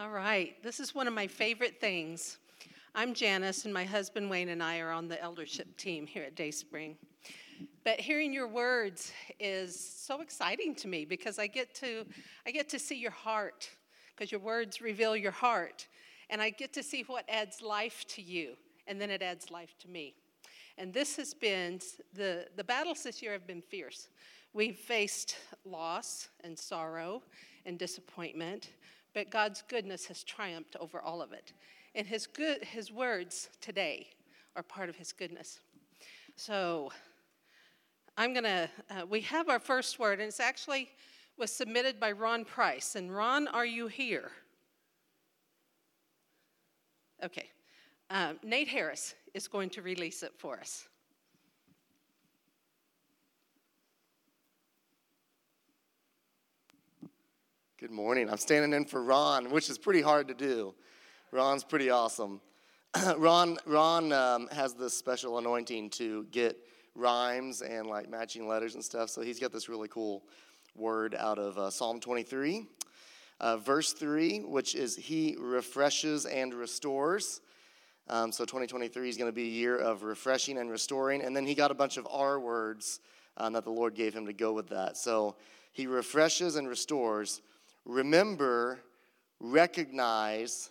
All right, this is one of my favorite things. I'm Janice, and my husband Wayne and I are on the eldership team here at Dayspring. But hearing your words is so exciting to me because I get to I get to see your heart because your words reveal your heart, and I get to see what adds life to you, and then it adds life to me. And this has been the the battles this year have been fierce. We've faced loss and sorrow and disappointment but God's goodness has triumphed over all of it. And his good his words today are part of his goodness. So I'm going to uh, we have our first word and it's actually was submitted by Ron Price. And Ron, are you here? Okay. Um, Nate Harris is going to release it for us. Good morning. I'm standing in for Ron, which is pretty hard to do. Ron's pretty awesome. Ron, Ron um, has this special anointing to get rhymes and like matching letters and stuff. So he's got this really cool word out of uh, Psalm 23, uh, verse 3, which is He refreshes and restores. Um, so 2023 is going to be a year of refreshing and restoring. And then he got a bunch of R words um, that the Lord gave him to go with that. So he refreshes and restores remember, recognize,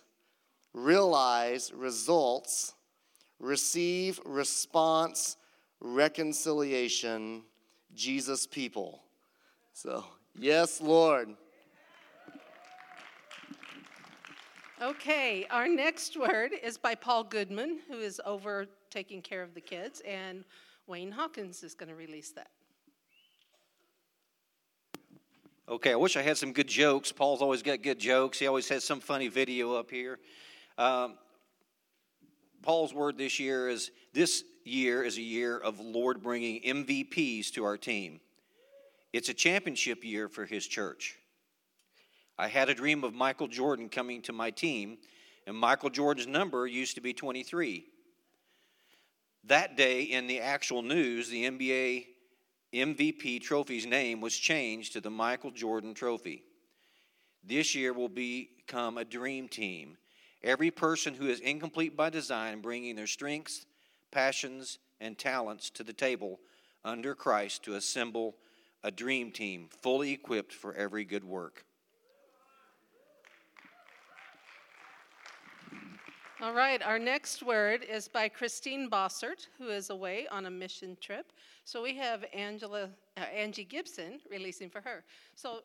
realize results, receive response, reconciliation, Jesus people. So, yes, Lord. Okay, our next word is by Paul Goodman, who is over taking care of the kids, and Wayne Hawkins is going to release that. Okay, I wish I had some good jokes. Paul's always got good jokes. He always has some funny video up here. Um, Paul's word this year is this year is a year of Lord bringing MVPs to our team. It's a championship year for his church. I had a dream of Michael Jordan coming to my team, and Michael Jordan's number used to be 23. That day in the actual news, the NBA MVP trophy's name was changed to the Michael Jordan Trophy. This year will become a dream team. Every person who is incomplete by design, bringing their strengths, passions, and talents to the table under Christ to assemble a dream team fully equipped for every good work. All right, our next word is by Christine Bossert, who is away on a mission trip. So we have Angela, uh, Angie Gibson releasing for her. So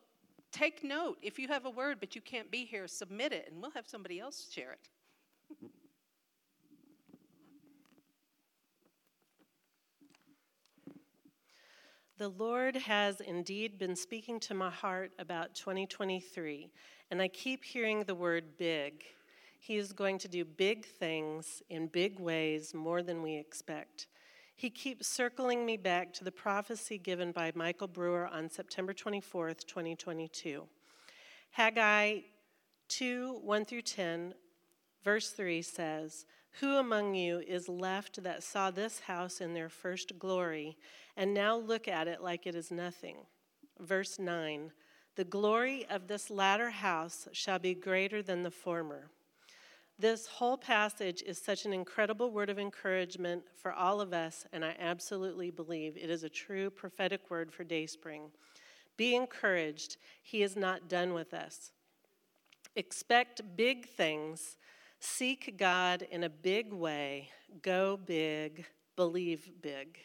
take note. If you have a word but you can't be here, submit it, and we'll have somebody else share it. The Lord has indeed been speaking to my heart about 2023, and I keep hearing the word big. He is going to do big things in big ways more than we expect. He keeps circling me back to the prophecy given by Michael Brewer on September 24th, 2022. Haggai 2 1 through 10, verse 3 says, Who among you is left that saw this house in their first glory, and now look at it like it is nothing? Verse 9, The glory of this latter house shall be greater than the former. This whole passage is such an incredible word of encouragement for all of us, and I absolutely believe it is a true prophetic word for Dayspring. Be encouraged, He is not done with us. Expect big things, seek God in a big way, go big, believe big.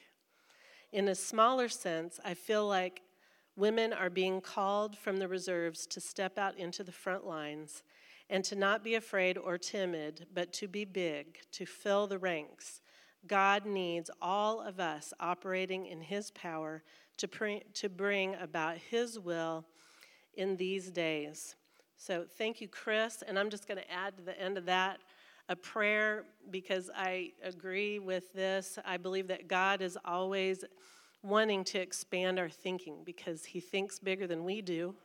In a smaller sense, I feel like women are being called from the reserves to step out into the front lines and to not be afraid or timid, but to be big, to fill the ranks. God needs all of us operating in His power to, pre- to bring about His will in these days. So, thank you, Chris. And I'm just going to add to the end of that a prayer because I agree with this. I believe that God is always wanting to expand our thinking because He thinks bigger than we do.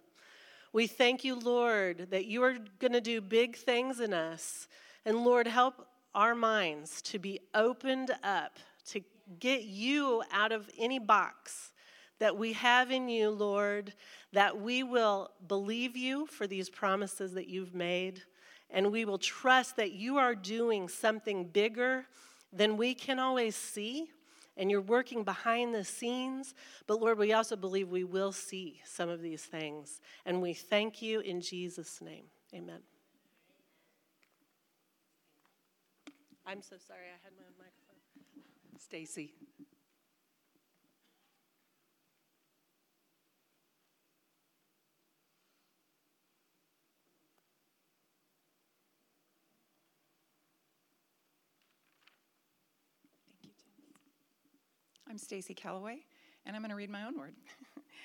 We thank you, Lord, that you are going to do big things in us. And Lord, help our minds to be opened up to get you out of any box that we have in you, Lord, that we will believe you for these promises that you've made, and we will trust that you are doing something bigger than we can always see. And you're working behind the scenes. But Lord, we also believe we will see some of these things. And we thank you in Jesus' name. Amen. I'm so sorry I had my own microphone. Stacy. I'm Stacy Calloway, and I'm going to read my own word.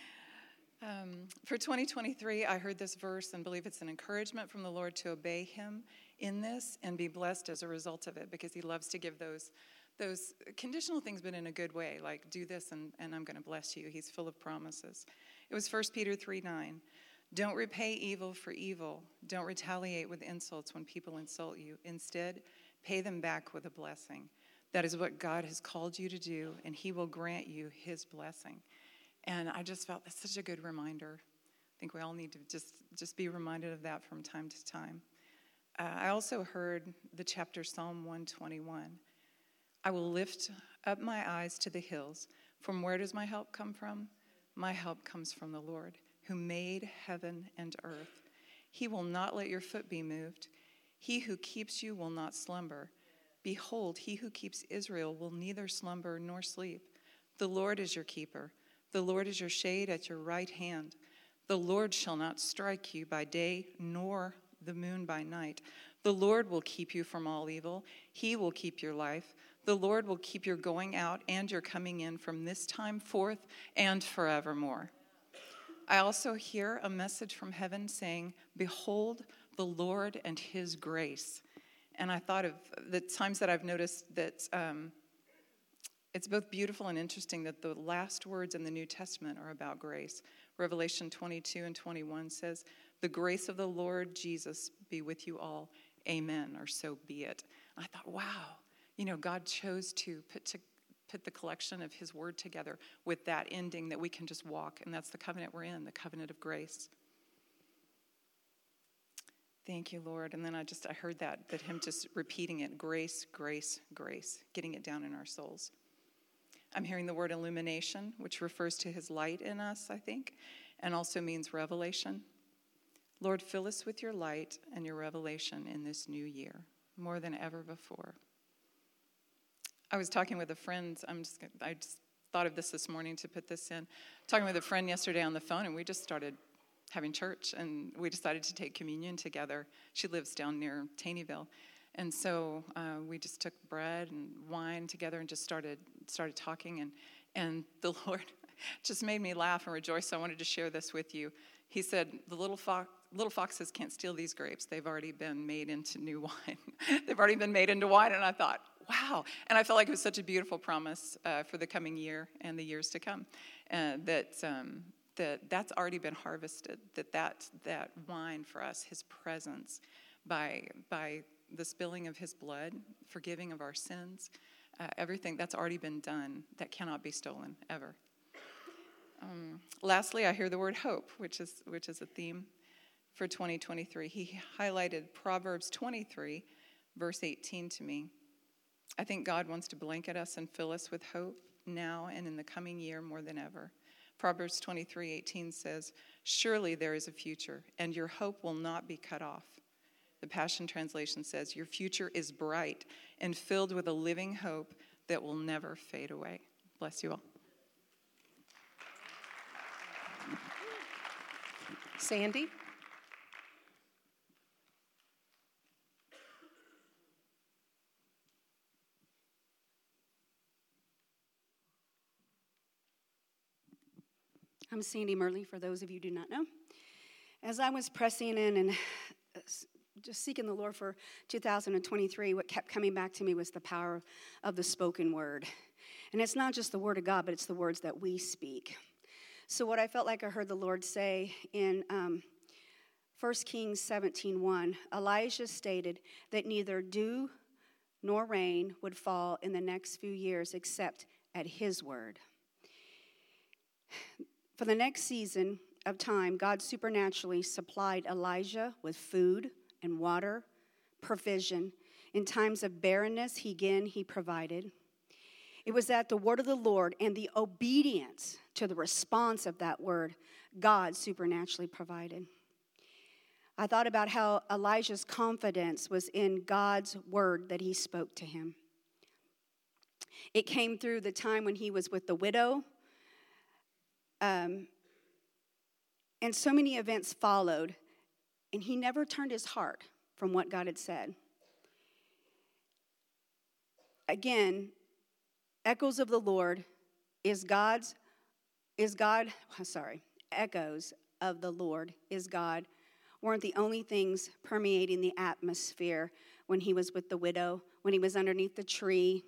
um, for 2023, I heard this verse and believe it's an encouragement from the Lord to obey Him in this and be blessed as a result of it because He loves to give those those conditional things, but in a good way, like do this and, and I'm going to bless you. He's full of promises. It was 1 Peter 3 9. Don't repay evil for evil. Don't retaliate with insults when people insult you. Instead, pay them back with a blessing. That is what God has called you to do, and He will grant you His blessing. And I just felt that's such a good reminder. I think we all need to just, just be reminded of that from time to time. Uh, I also heard the chapter Psalm 121. I will lift up my eyes to the hills. From where does my help come from? My help comes from the Lord, who made heaven and earth. He will not let your foot be moved. He who keeps you will not slumber. Behold, he who keeps Israel will neither slumber nor sleep. The Lord is your keeper. The Lord is your shade at your right hand. The Lord shall not strike you by day, nor the moon by night. The Lord will keep you from all evil. He will keep your life. The Lord will keep your going out and your coming in from this time forth and forevermore. I also hear a message from heaven saying, Behold the Lord and his grace and I thought of the times that I've noticed that um, it's both beautiful and interesting that the last words in the New Testament are about grace. Revelation 22 and 21 says, The grace of the Lord Jesus be with you all. Amen, or so be it. I thought, wow, you know, God chose to put, to put the collection of His word together with that ending that we can just walk. And that's the covenant we're in, the covenant of grace. Thank you, Lord. And then I just I heard that that him just repeating it, grace, grace, grace, getting it down in our souls. I'm hearing the word illumination, which refers to his light in us, I think, and also means revelation. Lord, fill us with your light and your revelation in this new year, more than ever before. I was talking with a friend. I'm just I just thought of this this morning to put this in. Talking with a friend yesterday on the phone, and we just started having church, and we decided to take communion together. She lives down near Taneyville. And so uh, we just took bread and wine together and just started started talking and and the Lord just made me laugh and rejoice. So I wanted to share this with you. He said, "The little fox, little foxes can't steal these grapes. They've already been made into new wine. They've already been made into wine." And I thought, "Wow!" And I felt like it was such a beautiful promise uh, for the coming year and the years to come. Uh, that um, that that's already been harvested, that that, that wine for us, his presence, by, by the spilling of his blood, forgiving of our sins, uh, everything that's already been done that cannot be stolen ever. Um, lastly, I hear the word hope, which is, which is a theme for 2023. He highlighted Proverbs 23, verse 18 to me. I think God wants to blanket us and fill us with hope now and in the coming year more than ever. Proverbs 23 18 says, Surely there is a future, and your hope will not be cut off. The Passion Translation says, Your future is bright and filled with a living hope that will never fade away. Bless you all. Sandy? I'm Sandy Murley, for those of you do not know. As I was pressing in and just seeking the Lord for 2023, what kept coming back to me was the power of the spoken word. And it's not just the word of God, but it's the words that we speak. So, what I felt like I heard the Lord say in um, 1 Kings 17 1, Elijah stated that neither dew nor rain would fall in the next few years except at his word. For the next season of time, God supernaturally supplied Elijah with food and water provision. In times of barrenness, he again he provided. It was at the word of the Lord and the obedience to the response of that word, God supernaturally provided. I thought about how Elijah's confidence was in God's word that he spoke to him. It came through the time when he was with the widow. Um, and so many events followed, and he never turned his heart from what God had said. Again, echoes of the Lord is God's, is God, sorry, echoes of the Lord is God weren't the only things permeating the atmosphere when he was with the widow, when he was underneath the tree.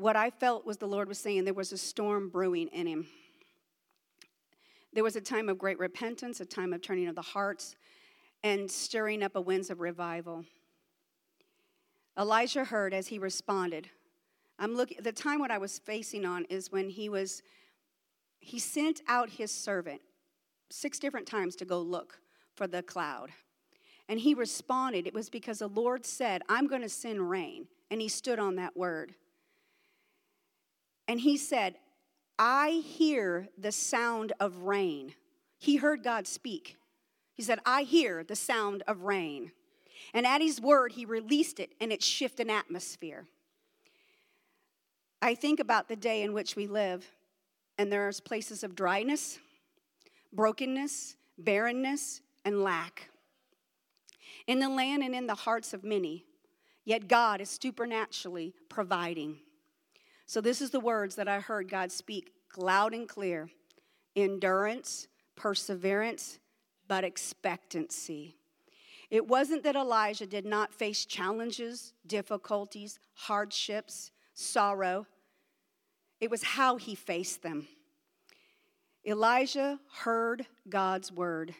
What I felt was the Lord was saying there was a storm brewing in him. There was a time of great repentance, a time of turning of the hearts, and stirring up a winds of revival. Elijah heard as he responded. I'm looking the time what I was facing on is when he was he sent out his servant six different times to go look for the cloud. And he responded, it was because the Lord said, I'm going to send rain. And he stood on that word. And he said, I hear the sound of rain. He heard God speak. He said, I hear the sound of rain. And at his word, he released it and it shifted an atmosphere. I think about the day in which we live, and there's places of dryness, brokenness, barrenness, and lack. In the land and in the hearts of many, yet God is supernaturally providing. So, this is the words that I heard God speak loud and clear endurance, perseverance, but expectancy. It wasn't that Elijah did not face challenges, difficulties, hardships, sorrow. It was how he faced them. Elijah heard God's word.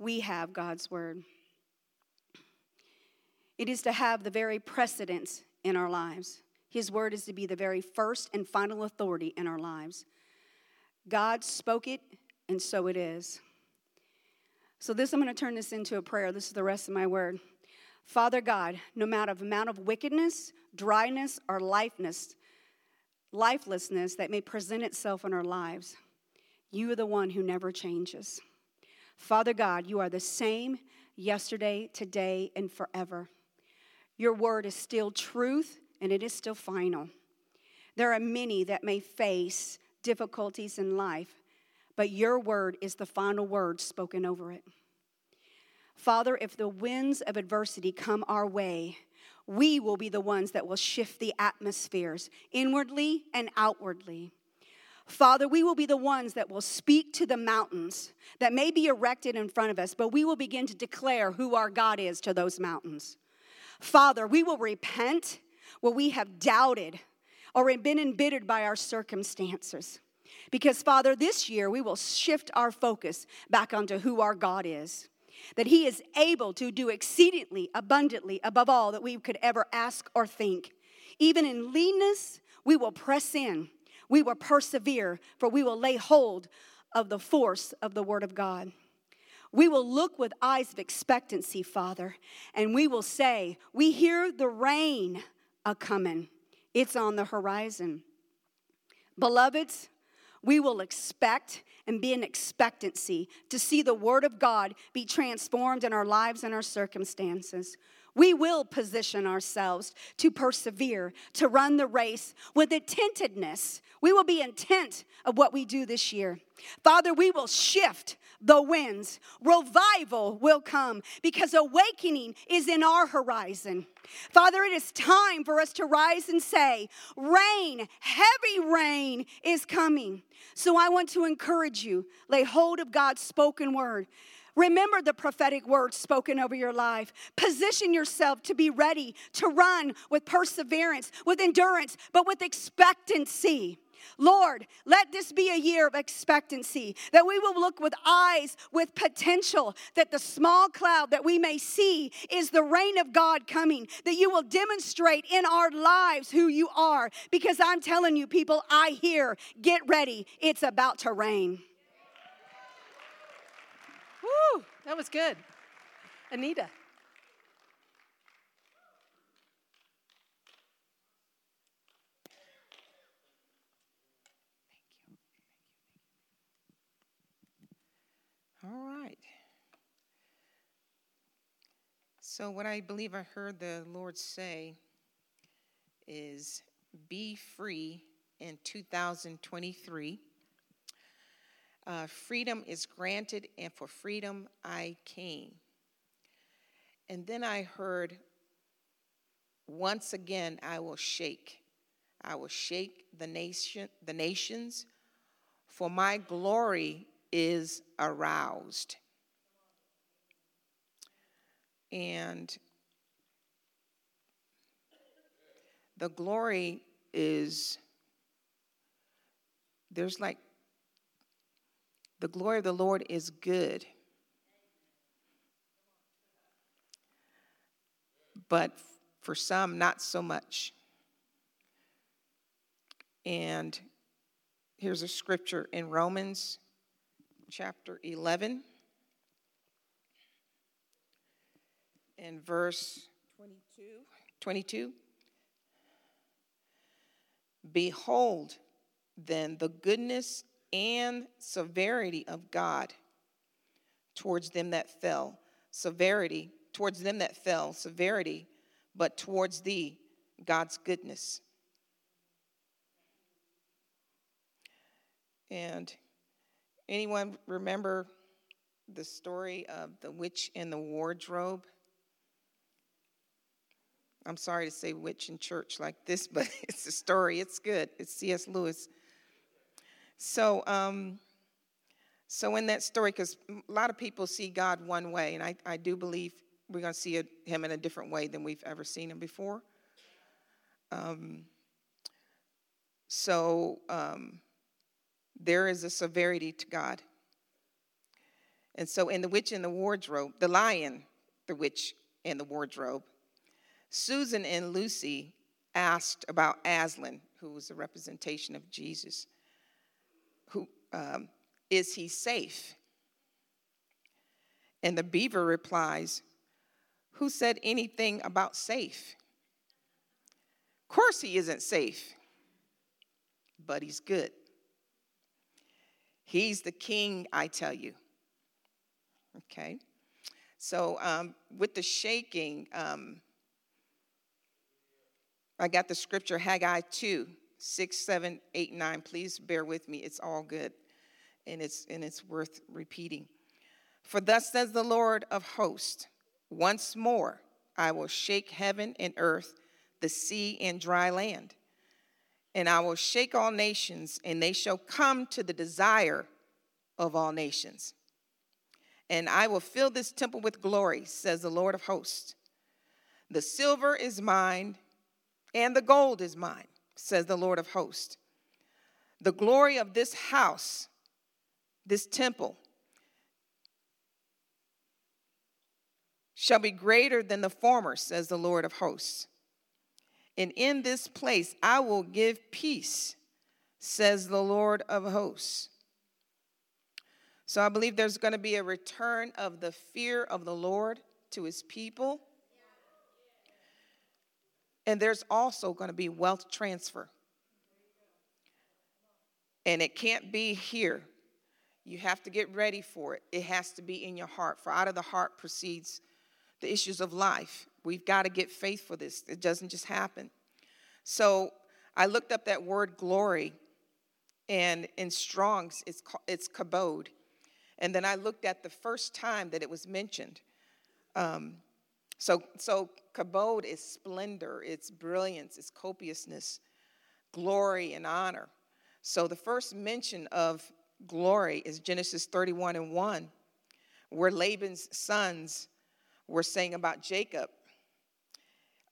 We have God's word. It is to have the very precedence in our lives. His word is to be the very first and final authority in our lives. God spoke it, and so it is. So, this, I'm going to turn this into a prayer. This is the rest of my word. Father God, no matter the amount of wickedness, dryness, or lifelessness, lifelessness that may present itself in our lives, you are the one who never changes. Father God, you are the same yesterday, today, and forever. Your word is still truth and it is still final. There are many that may face difficulties in life, but your word is the final word spoken over it. Father, if the winds of adversity come our way, we will be the ones that will shift the atmospheres inwardly and outwardly. Father, we will be the ones that will speak to the mountains that may be erected in front of us, but we will begin to declare who our God is to those mountains. Father, we will repent where we have doubted or been embittered by our circumstances. Because, Father, this year we will shift our focus back onto who our God is. That He is able to do exceedingly abundantly above all that we could ever ask or think. Even in leanness, we will press in we will persevere, for we will lay hold of the force of the Word of God. We will look with eyes of expectancy, Father, and we will say, We hear the rain a coming, it's on the horizon. Beloveds, we will expect and be in expectancy to see the Word of God be transformed in our lives and our circumstances. We will position ourselves to persevere, to run the race with attentiveness. We will be intent of what we do this year. Father, we will shift the winds. Revival will come because awakening is in our horizon. Father, it is time for us to rise and say, Rain, heavy rain is coming. So I want to encourage you, lay hold of God's spoken word. Remember the prophetic words spoken over your life. Position yourself to be ready to run with perseverance, with endurance, but with expectancy. Lord, let this be a year of expectancy, that we will look with eyes with potential, that the small cloud that we may see is the rain of God coming, that you will demonstrate in our lives who you are. Because I'm telling you, people, I hear, get ready, it's about to rain. Woo, that was good. Anita. All right. So, what I believe I heard the Lord say is be free in 2023. Uh, freedom is granted, and for freedom I came. And then I heard, once again, I will shake. I will shake the nation, the nations, for my glory is aroused. And the glory is, there's like, the glory of the Lord is good. But for some, not so much. And here's a scripture in Romans chapter 11 and verse 22. 22. Behold, then, the goodness and severity of God towards them that fell. Severity, towards them that fell, severity, but towards thee, God's goodness. And anyone remember the story of the witch in the wardrobe? I'm sorry to say witch in church like this, but it's a story. It's good. It's C.S. Lewis. So, um, so in that story, because a lot of people see God one way, and I, I do believe we're going to see a, him in a different way than we've ever seen him before. Um, so um, there is a severity to God. And so in The Witch in the Wardrobe, The Lion, The Witch in the Wardrobe, Susan and Lucy asked about Aslan, who was a representation of Jesus. Who um, is he safe? And the beaver replies, Who said anything about safe? Of course, he isn't safe, but he's good. He's the king, I tell you. Okay? So, um, with the shaking, um, I got the scripture Haggai 2, 6, 7, 8, 9. Please bear with me. It's all good and it's, and it's worth repeating. For thus says the Lord of hosts, once more I will shake heaven and earth, the sea and dry land. And I will shake all nations, and they shall come to the desire of all nations. And I will fill this temple with glory, says the Lord of hosts. The silver is mine, and the gold is mine, says the Lord of hosts. The glory of this house, this temple, shall be greater than the former, says the Lord of hosts. And in this place I will give peace, says the Lord of hosts. So I believe there's going to be a return of the fear of the Lord to his people. And there's also going to be wealth transfer. And it can't be here. You have to get ready for it. It has to be in your heart. For out of the heart proceeds the issues of life. We've got to get faith for this. It doesn't just happen. So I looked up that word glory, and in Strong's, it's, it's kabod. And then I looked at the first time that it was mentioned. Um, so, so kabod is splendor, it's brilliance, it's copiousness, glory, and honor. So the first mention of glory is Genesis 31 and 1, where Laban's sons were saying about Jacob.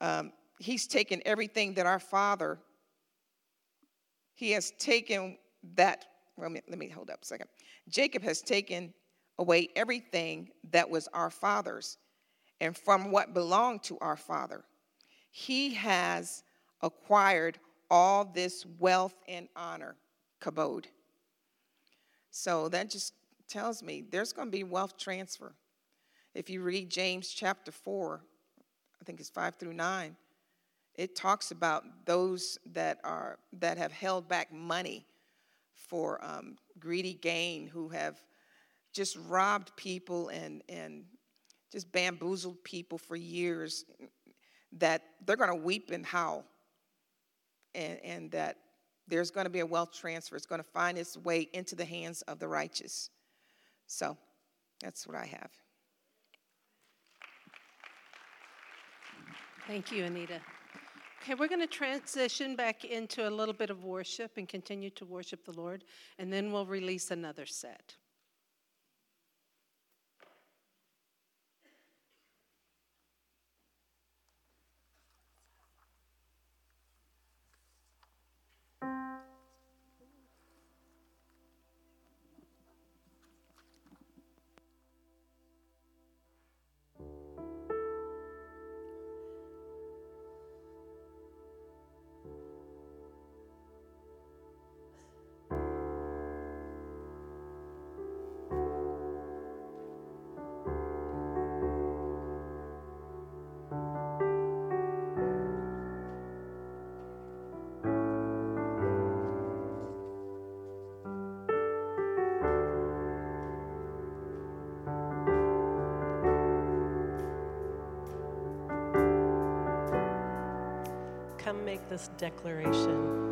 Um, he's taken everything that our father, he has taken that, well, let me hold up a second. Jacob has taken away everything that was our father's and from what belonged to our father. He has acquired all this wealth and honor, kabod. So that just tells me there's going to be wealth transfer. If you read James chapter 4, I think it's 5 through 9, it talks about those that are that have held back money for um, greedy gain, who have just robbed people and and just bamboozled people for years, that they're going to weep and howl, and, and that there's going to be a wealth transfer. It's going to find its way into the hands of the righteous. So that's what I have. Thank you, Anita. Okay, we're going to transition back into a little bit of worship and continue to worship the Lord, and then we'll release another set. This declaration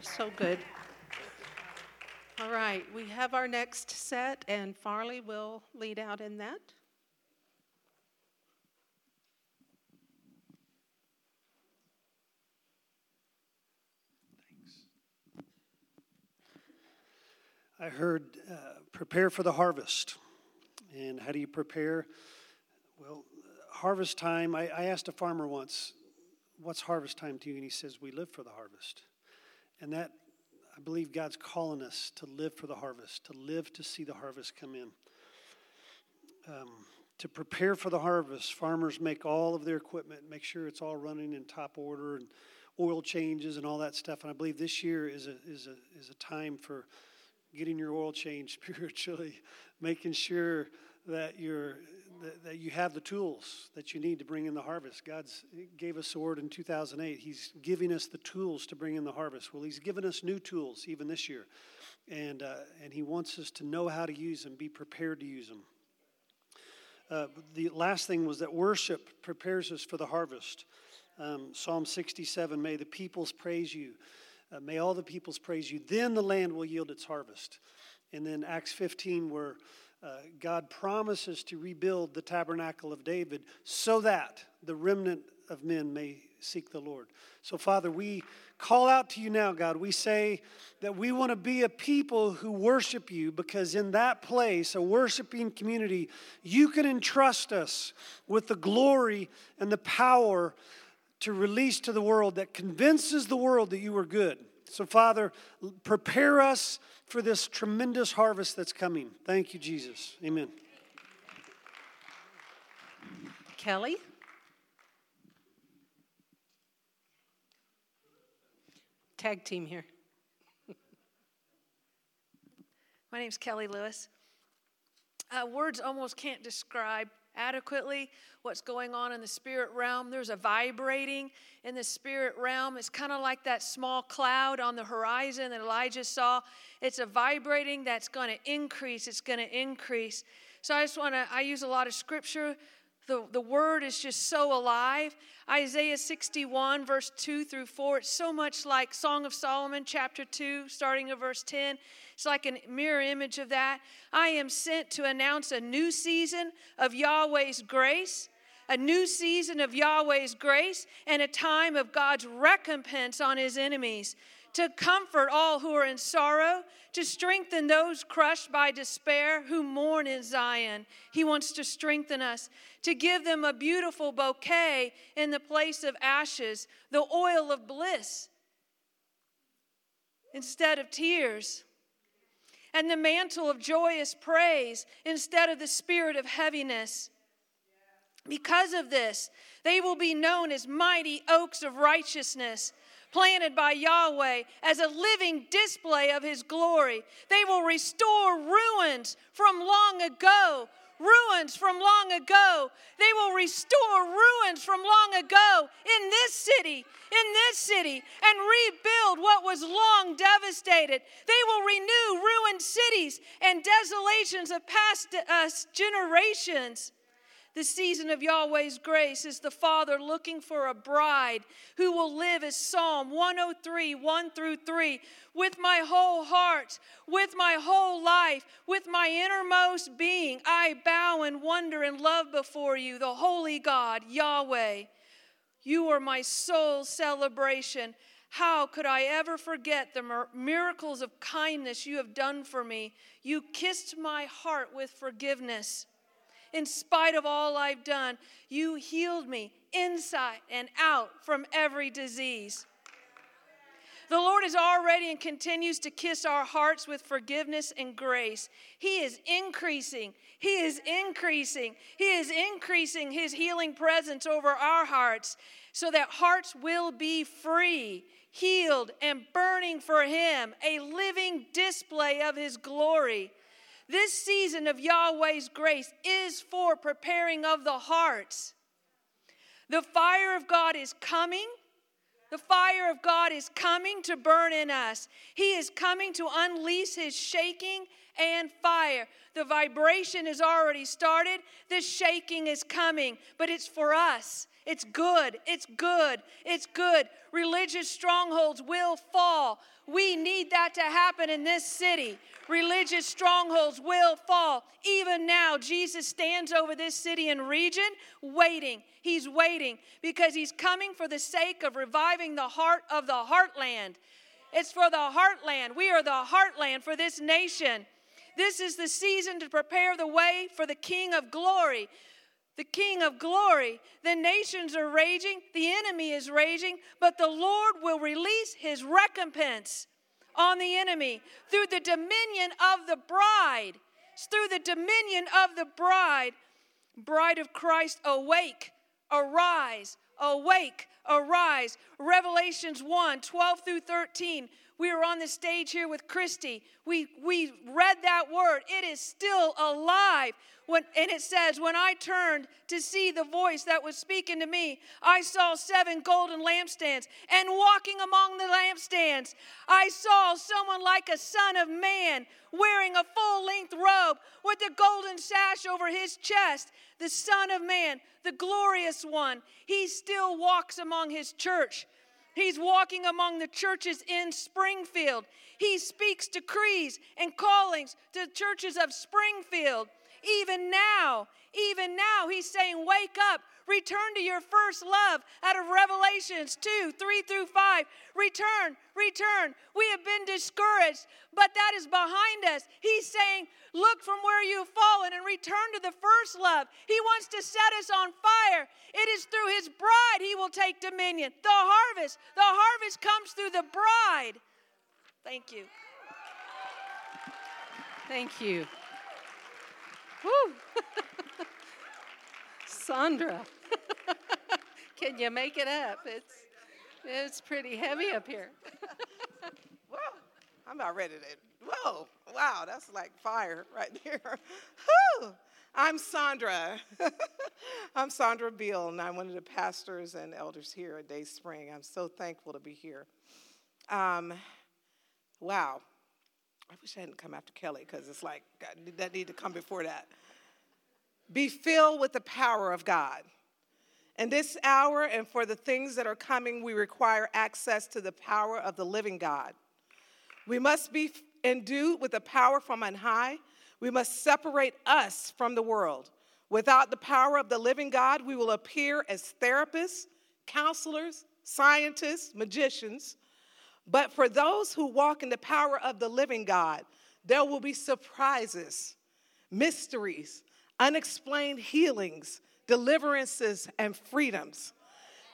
was so good. All right, we have our next set, and Farley will lead out in that. Thanks. I heard uh, prepare for the harvest. And how do you prepare? Well, harvest time, I, I asked a farmer once, What's harvest time to you? And he says, We live for the harvest. And that, I believe God's calling us to live for the harvest, to live to see the harvest come in. Um, to prepare for the harvest, farmers make all of their equipment, make sure it's all running in top order and oil changes and all that stuff. And I believe this year is a, is a, is a time for getting your oil changed spiritually, making sure that you're that, you have the tools that you need to bring in the harvest. God's gave us a word in 2008. He's giving us the tools to bring in the harvest. Well, He's given us new tools even this year, and uh, and He wants us to know how to use them, be prepared to use them. Uh, the last thing was that worship prepares us for the harvest. Um, Psalm 67 May the peoples praise you. Uh, may all the peoples praise you. Then the land will yield its harvest. And then Acts 15, where uh, God promises to rebuild the tabernacle of David so that the remnant of men may seek the Lord. So, Father, we call out to you now, God. We say that we want to be a people who worship you because in that place, a worshiping community, you can entrust us with the glory and the power to release to the world that convinces the world that you are good. So, Father, prepare us for this tremendous harvest that's coming. Thank you, Jesus. Amen. Kelly? Tag team here. My name's Kelly Lewis. Uh, words almost can't describe adequately what's going on in the spirit realm. There's a vibrating in the spirit realm. It's kind of like that small cloud on the horizon that Elijah saw. It's a vibrating that's going to increase. It's going to increase. So I just want to, I use a lot of scripture. The, the word is just so alive. Isaiah 61, verse 2 through 4, it's so much like Song of Solomon, chapter 2, starting at verse 10. It's like a mirror image of that. I am sent to announce a new season of Yahweh's grace, a new season of Yahweh's grace, and a time of God's recompense on his enemies to comfort all who are in sorrow, to strengthen those crushed by despair who mourn in Zion. He wants to strengthen us, to give them a beautiful bouquet in the place of ashes, the oil of bliss instead of tears, and the mantle of joyous praise instead of the spirit of heaviness. Because of this, they will be known as mighty oaks of righteousness planted by Yahweh as a living display of his glory. They will restore ruins from long ago. Ruins from long ago. They will restore ruins from long ago in this city, in this city, and rebuild what was long devastated. They will renew ruined cities and desolations of past uh, generations. The season of Yahweh's grace is the Father looking for a bride who will live as Psalm 103, 1 through 3, with my whole heart, with my whole life, with my innermost being. I bow in wonder and love before you, the holy God, Yahweh. You are my soul's celebration. How could I ever forget the miracles of kindness you have done for me? You kissed my heart with forgiveness in spite of all I've done. You healed me inside and out from every disease. The Lord is already and continues to kiss our hearts with forgiveness and grace. He is increasing. He is increasing. He is increasing His healing presence over our hearts so that hearts will be free, healed, and burning for Him, a living display of His glory. This season of Yahweh's grace is for preparing of the hearts. The fire of God is coming. The fire of God is coming to burn in us. He is coming to unleash his shaking and fire. The vibration has already started. The shaking is coming, but it's for us. It's good. It's good. It's good. Religious strongholds will fall. We need that to happen in this city religious strongholds will fall. Even now, Jesus stands over this city and region waiting. He's waiting because he's coming for the sake of reviving the heart of the heartland. It's for the heartland. We are the heartland for this nation. This is the season to prepare the way for the King of glory. The King of glory. The nations are raging, the enemy is raging, but the Lord will release his recompense on the enemy through the dominion of the bride. It's through the dominion of the bride. Bride of Christ, awake, arise, awake, arise. Revelations 1 12 through 13. We were on the stage here with Christy. We, we read that word. It is still alive. When, and it says, When I turned to see the voice that was speaking to me, I saw seven golden lampstands. And walking among the lampstands, I saw someone like a son of man wearing a full length robe with a golden sash over his chest. The Son of Man, the glorious one, he still walks among his church. He's walking among the churches in Springfield. He speaks decrees and callings to the churches of Springfield. Even now, even now, he's saying, Wake up, return to your first love out of Revelations 2 3 through 5. Return, return. We have been discouraged, but that is behind us. He's saying, Look from where you've fallen and return to the first love. He wants to set us on fire. It is through his bride he will take dominion. The harvest, the harvest comes through the bride. Thank you. Thank you. Woo! Sandra, can you make it up? It's it's pretty heavy up here. Whoa, I'm about ready to. Whoa, wow, that's like fire right there. Whew. I'm Sandra. I'm Sandra Beal, and I'm one of the pastors and elders here at Dayspring. I'm so thankful to be here. Um, wow, I wish I hadn't come after Kelly because it's like that need to come before that. Be filled with the power of God. In this hour and for the things that are coming, we require access to the power of the living God. We must be endued with the power from on high. We must separate us from the world. Without the power of the living God, we will appear as therapists, counselors, scientists, magicians, but for those who walk in the power of the living God, there will be surprises, mysteries, unexplained healings, deliverances, and freedoms.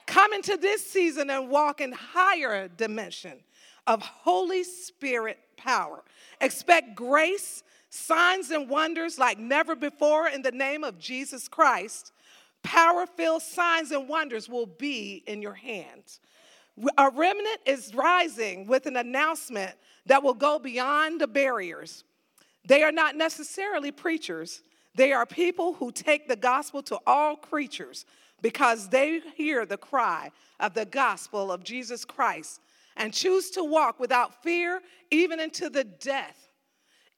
Come into this season and walk in higher dimension of Holy Spirit power. Expect grace, signs, and wonders like never before in the name of Jesus Christ. Power filled signs and wonders will be in your hands. A remnant is rising with an announcement that will go beyond the barriers. They are not necessarily preachers, they are people who take the gospel to all creatures because they hear the cry of the gospel of Jesus Christ and choose to walk without fear, even into the death,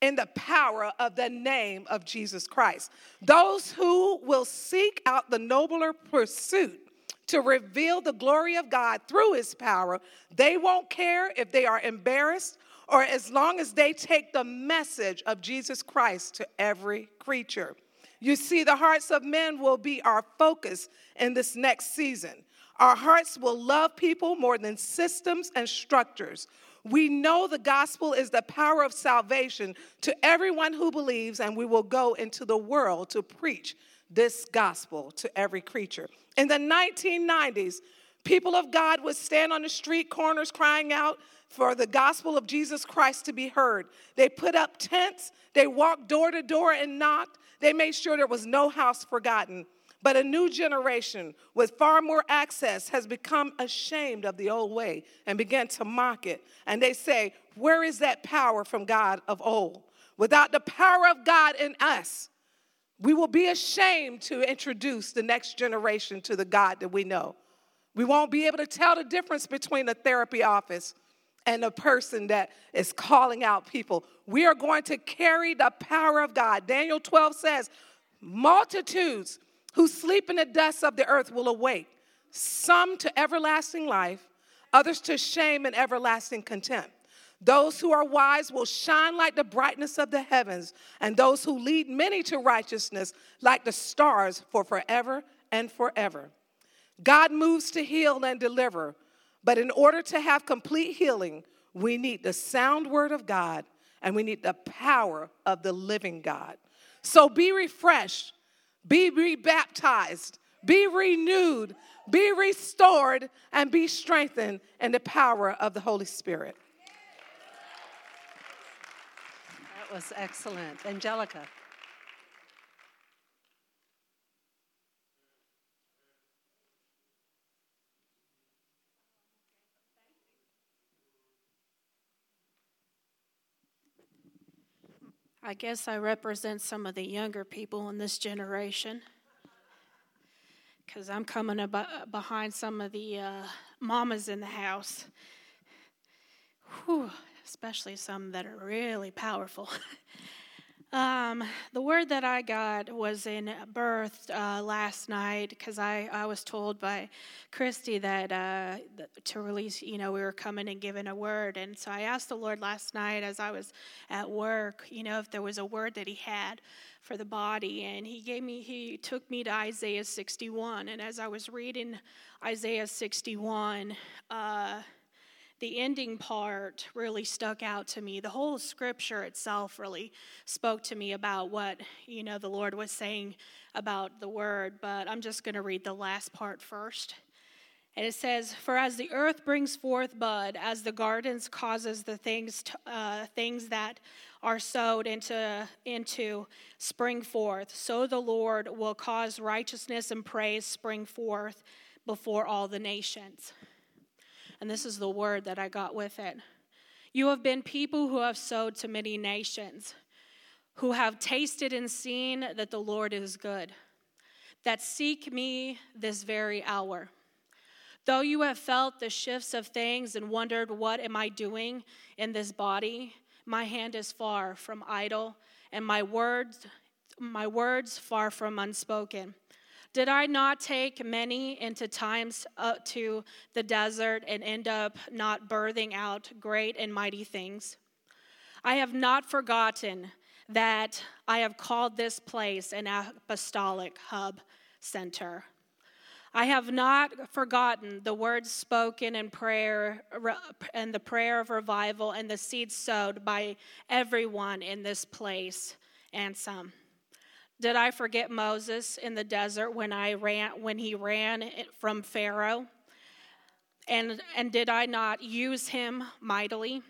in the power of the name of Jesus Christ. Those who will seek out the nobler pursuit to reveal the glory of God through his power. They won't care if they are embarrassed or as long as they take the message of Jesus Christ to every creature. You see, the hearts of men will be our focus in this next season. Our hearts will love people more than systems and structures. We know the gospel is the power of salvation to everyone who believes, and we will go into the world to preach this gospel to every creature. In the 1990s, people of God would stand on the street corners crying out for the gospel of Jesus Christ to be heard. They put up tents, they walked door to door and knocked. They made sure there was no house forgotten. But a new generation with far more access has become ashamed of the old way and began to mock it. And they say, Where is that power from God of old? Without the power of God in us, we will be ashamed to introduce the next generation to the God that we know. We won't be able to tell the difference between a therapy office and a person that is calling out people. We are going to carry the power of God. Daniel 12 says, Multitudes who sleep in the dust of the earth will awake, some to everlasting life, others to shame and everlasting contempt. Those who are wise will shine like the brightness of the heavens, and those who lead many to righteousness like the stars for forever and forever. God moves to heal and deliver, but in order to have complete healing, we need the sound word of God and we need the power of the living God. So be refreshed, be rebaptized, be renewed, be restored, and be strengthened in the power of the Holy Spirit. That was excellent. Angelica. I guess I represent some of the younger people in this generation because I'm coming ab- behind some of the uh, mamas in the house. Whew, especially some that are really powerful. Um, the word that I got was in birth uh, last night because I, I was told by Christy that uh, to release, you know, we were coming and giving a word. And so I asked the Lord last night as I was at work, you know, if there was a word that He had for the body. And He gave me, He took me to Isaiah 61. And as I was reading Isaiah 61, uh, the ending part really stuck out to me. The whole scripture itself really spoke to me about what, you know, the Lord was saying about the word, but I'm just going to read the last part first. And it says, "For as the earth brings forth bud, as the gardens causes the things to, uh, things that are sowed into into spring forth, so the Lord will cause righteousness and praise spring forth before all the nations." And this is the word that I got with it. You have been people who have sowed to many nations, who have tasted and seen that the Lord is good, that seek me this very hour. Though you have felt the shifts of things and wondered, What am I doing in this body? My hand is far from idle, and my words, my words far from unspoken. Did I not take many into times uh, to the desert and end up not birthing out great and mighty things? I have not forgotten that I have called this place an apostolic hub center. I have not forgotten the words spoken in prayer and the prayer of revival and the seeds sowed by everyone in this place and some. Did I forget Moses in the desert when I ran when he ran from Pharaoh? And and did I not use him mightily?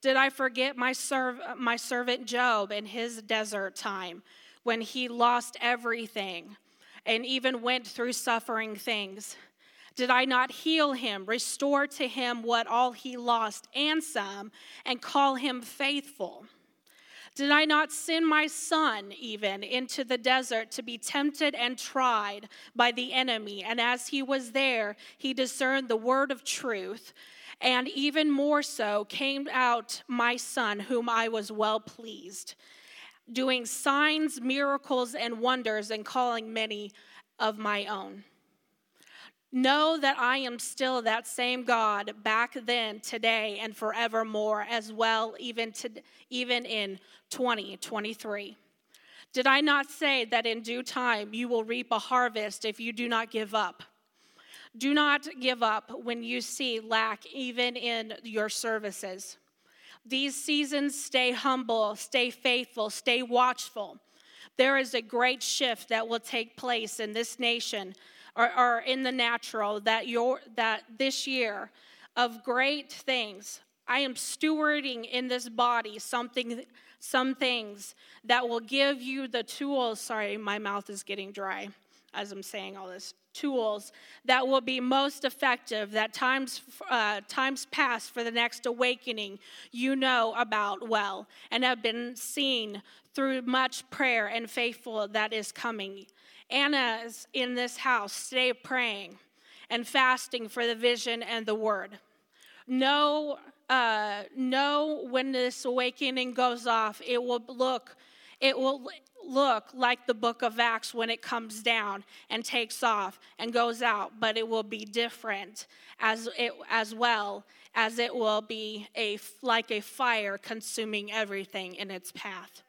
Did I forget my serv- my servant Job in his desert time when he lost everything and even went through suffering things? Did I not heal him, restore to him what all he lost and some, and call him faithful? Did I not send my son even into the desert to be tempted and tried by the enemy? And as he was there, he discerned the word of truth. And even more so came out my son, whom I was well pleased, doing signs, miracles, and wonders, and calling many of my own. Know that I am still that same God back then, today, and forevermore, as well, even, to, even in 2023. Did I not say that in due time you will reap a harvest if you do not give up? Do not give up when you see lack, even in your services. These seasons, stay humble, stay faithful, stay watchful. There is a great shift that will take place in this nation or, or in the natural that your that this year of great things I am stewarding in this body something some things that will give you the tools sorry my mouth is getting dry as I'm saying all this tools that will be most effective that times uh, times past for the next awakening you know about well and have been seen through much prayer and faithful that is coming Anna's in this house, stay praying and fasting for the vision and the word. Know, uh, know when this awakening goes off, it will look, it will look like the book of Acts when it comes down and takes off and goes out, but it will be different as it as well as it will be a like a fire consuming everything in its path.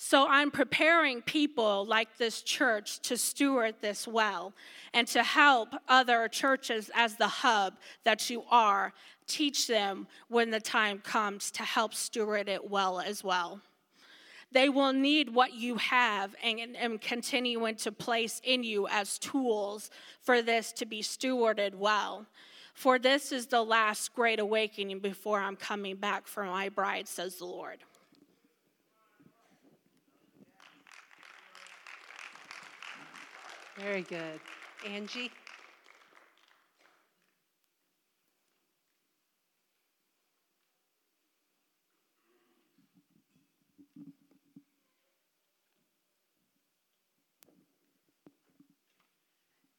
So I'm preparing people like this church to steward this well and to help other churches as the hub that you are, teach them when the time comes to help steward it well as well. They will need what you have and, continuing to place in you as tools for this to be stewarded well. For this is the last great awakening before I'm coming back for my bride, says the Lord. Very good. Angie?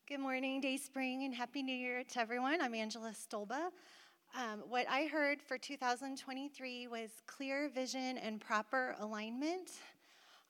Good morning, Dayspring, and Happy New Year to everyone. I'm Angela Stolba. Um, what I heard for 2023 was clear vision and proper alignment.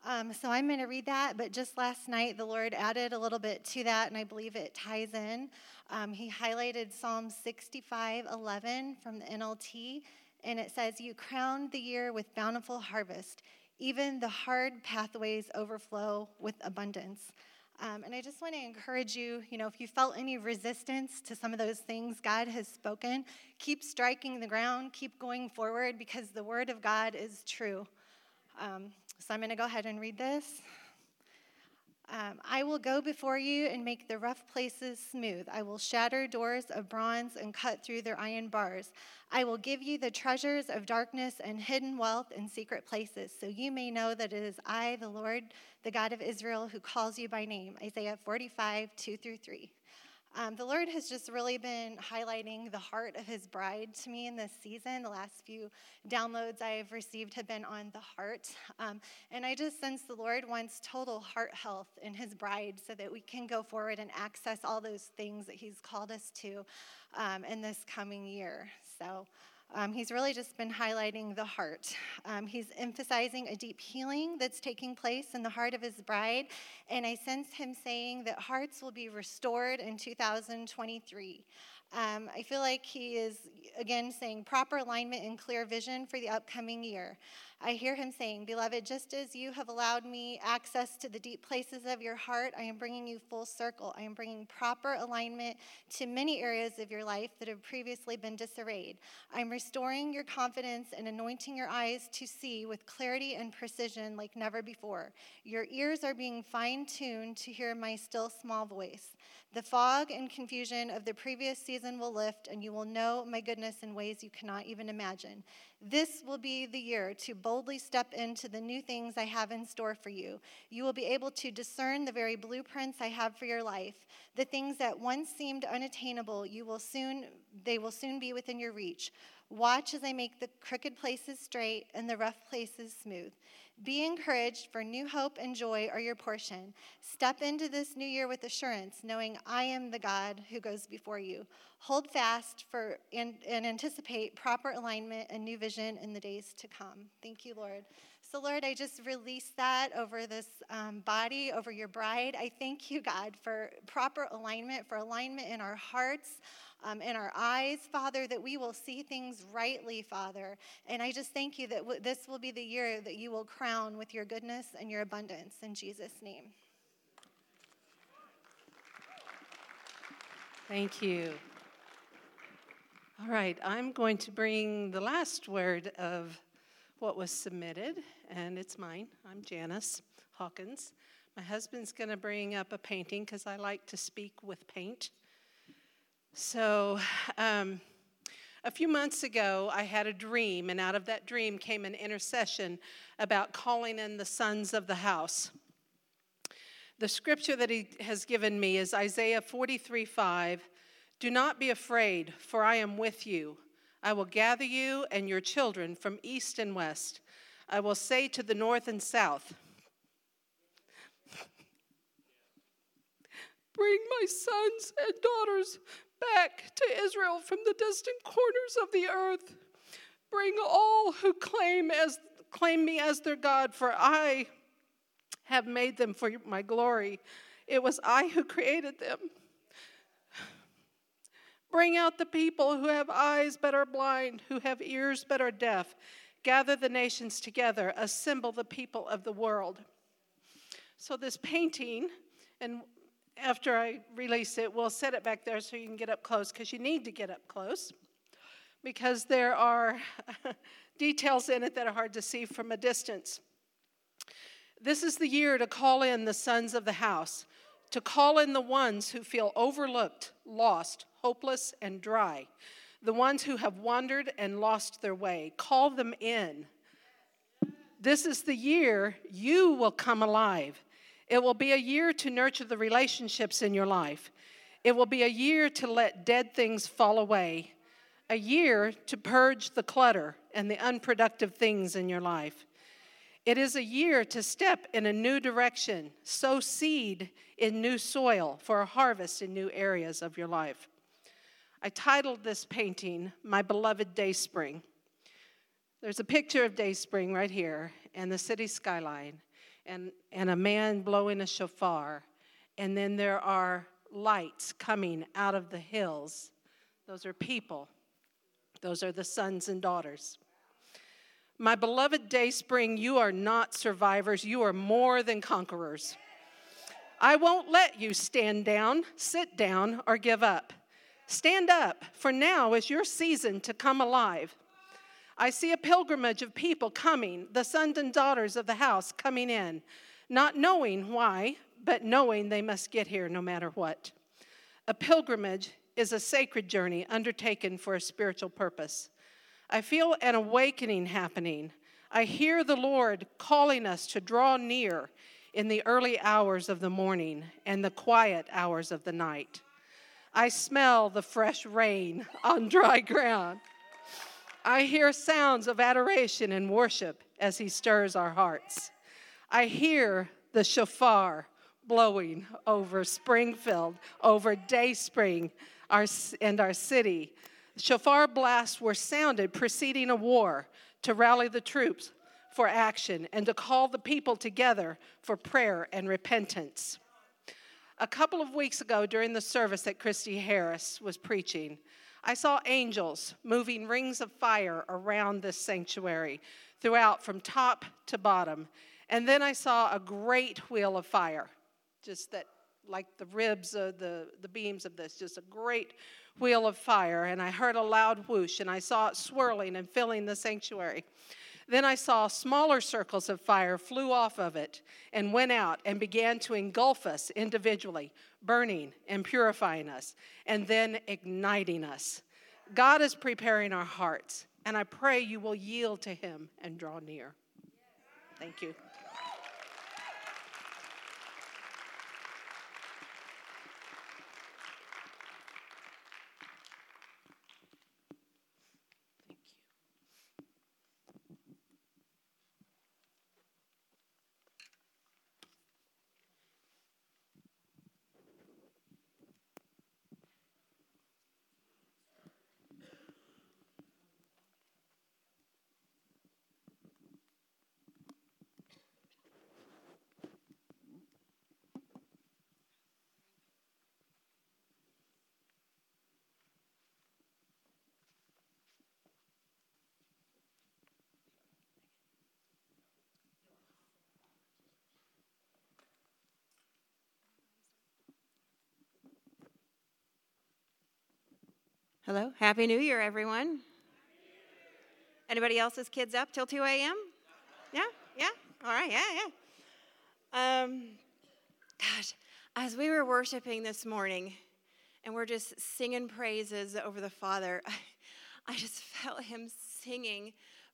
Um, so I'm going to read that, but just last night the Lord added a little bit to that, and I believe it ties in. Um, he highlighted Psalm 65 11 from the NLT, and it says, You crowned the year with bountiful harvest, even the hard pathways overflow with abundance. Um, and I just want to encourage you, you know, if you felt any resistance to some of those things God has spoken, keep striking the ground, keep going forward because the word of God is true. Um, so I'm going to go ahead and read this. Um, I will go before you and make the rough places smooth. I will shatter doors of bronze and cut through their iron bars. I will give you the treasures of darkness and hidden wealth in secret places, so you may know that it is I, the Lord, the God of Israel, who calls you by name. Isaiah 45, 2 through 3. Um, the Lord has just really been highlighting the heart of His bride to me in this season. The last few downloads I've received have been on the heart. Um, and I just sense the Lord wants total heart health in His bride so that we can go forward and access all those things that He's called us to um, in this coming year. So, um, he's really just been highlighting the heart. Um, he's emphasizing a deep healing that's taking place in the heart of his bride. And I sense him saying that hearts will be restored in 2023. Um, I feel like he is, again, saying proper alignment and clear vision for the upcoming year. I hear him saying, Beloved, just as you have allowed me access to the deep places of your heart, I am bringing you full circle. I am bringing proper alignment to many areas of your life that have previously been disarrayed. I'm restoring your confidence and anointing your eyes to see with clarity and precision like never before. Your ears are being fine tuned to hear my still small voice. The fog and confusion of the previous season will lift, and you will know my goodness in ways you cannot even imagine. This will be the year to boldly step into the new things I have in store for you. You will be able to discern the very blueprints I have for your life. The things that once seemed unattainable, you will soon they will soon be within your reach. Watch as I make the crooked places straight and the rough places smooth. Be encouraged, for new hope and joy are your portion. Step into this new year with assurance, knowing I am the God who goes before you. Hold fast for and, and anticipate proper alignment and new vision in the days to come. Thank you, Lord. So, Lord, I just release that over this um, body, over your bride. I thank you, God, for proper alignment, for alignment in our hearts um, in our eyes, Father, that we will see things rightly, Father. And I just thank you that w- this will be the year that you will crown with your goodness and your abundance. In Jesus' name. Thank you. All right, I'm going to bring the last word of what was submitted, and it's mine. I'm Janice Hawkins. My husband's going to bring up a painting because I like to speak with paint. So, um, a few months ago, I had a dream, and out of that dream came an intercession about calling in the sons of the house. The scripture that he has given me is Isaiah 43 5. Do not be afraid, for I am with you. I will gather you and your children from east and west. I will say to the north and south, Bring my sons and daughters back to Israel from the distant corners of the earth. Bring all who claim as claim me as their God, for I have made them for my glory. It was I who created them. Bring out the people who have eyes but are blind, who have ears but are deaf. Gather the nations together, assemble the people of the world. So, this painting, and after I release it, we'll set it back there so you can get up close because you need to get up close because there are details in it that are hard to see from a distance. This is the year to call in the sons of the house, to call in the ones who feel overlooked, lost, hopeless, and dry, the ones who have wandered and lost their way. Call them in. This is the year you will come alive. It will be a year to nurture the relationships in your life. It will be a year to let dead things fall away, a year to purge the clutter and the unproductive things in your life. It is a year to step in a new direction, sow seed in new soil for a harvest in new areas of your life. I titled this painting, My Beloved Dayspring. There's a picture of Dayspring right here and the city skyline, and, and a man blowing a shofar. And then there are lights coming out of the hills. Those are people, those are the sons and daughters. My beloved Dayspring, you are not survivors, you are more than conquerors. I won't let you stand down, sit down, or give up. Stand up, for now is your season to come alive. I see a pilgrimage of people coming, the sons and daughters of the house coming in, not knowing why, but knowing they must get here no matter what. A pilgrimage is a sacred journey undertaken for a spiritual purpose. I feel an awakening happening. I hear the Lord calling us to draw near in the early hours of the morning and the quiet hours of the night. I smell the fresh rain on dry ground. I hear sounds of adoration and worship as He stirs our hearts. I hear the shofar blowing over Springfield, over Dayspring our, and our city. Shofar blasts were sounded preceding a war to rally the troops for action and to call the people together for prayer and repentance. A couple of weeks ago, during the service that Christy Harris was preaching, I saw angels moving rings of fire around this sanctuary throughout from top to bottom. And then I saw a great wheel of fire, just that, like the ribs of the, the beams of this, just a great wheel of fire, and I heard a loud whoosh, and I saw it swirling and filling the sanctuary. Then I saw smaller circles of fire flew off of it and went out and began to engulf us individually, burning and purifying us, and then igniting us. God is preparing our hearts, and I pray you will yield to Him and draw near. Thank you. Hello. Happy New Year, everyone. Anybody else's kids up till 2 a.m.? Yeah? Yeah? All right. Yeah, yeah. Um, gosh, as we were worshiping this morning and we're just singing praises over the Father, I, I just felt Him singing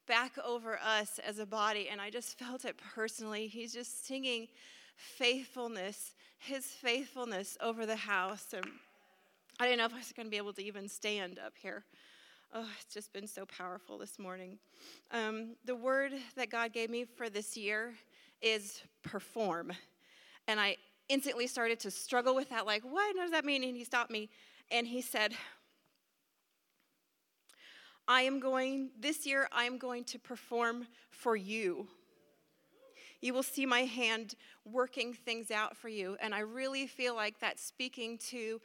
back over us as a body, and I just felt it personally. He's just singing faithfulness, His faithfulness over the house. And I didn't know if I was going to be able to even stand up here. Oh, it's just been so powerful this morning. Um, the word that God gave me for this year is perform. And I instantly started to struggle with that like, what does that mean? And he stopped me and he said, I am going, this year, I am going to perform for you. You will see my hand working things out for you. And I really feel like that's speaking to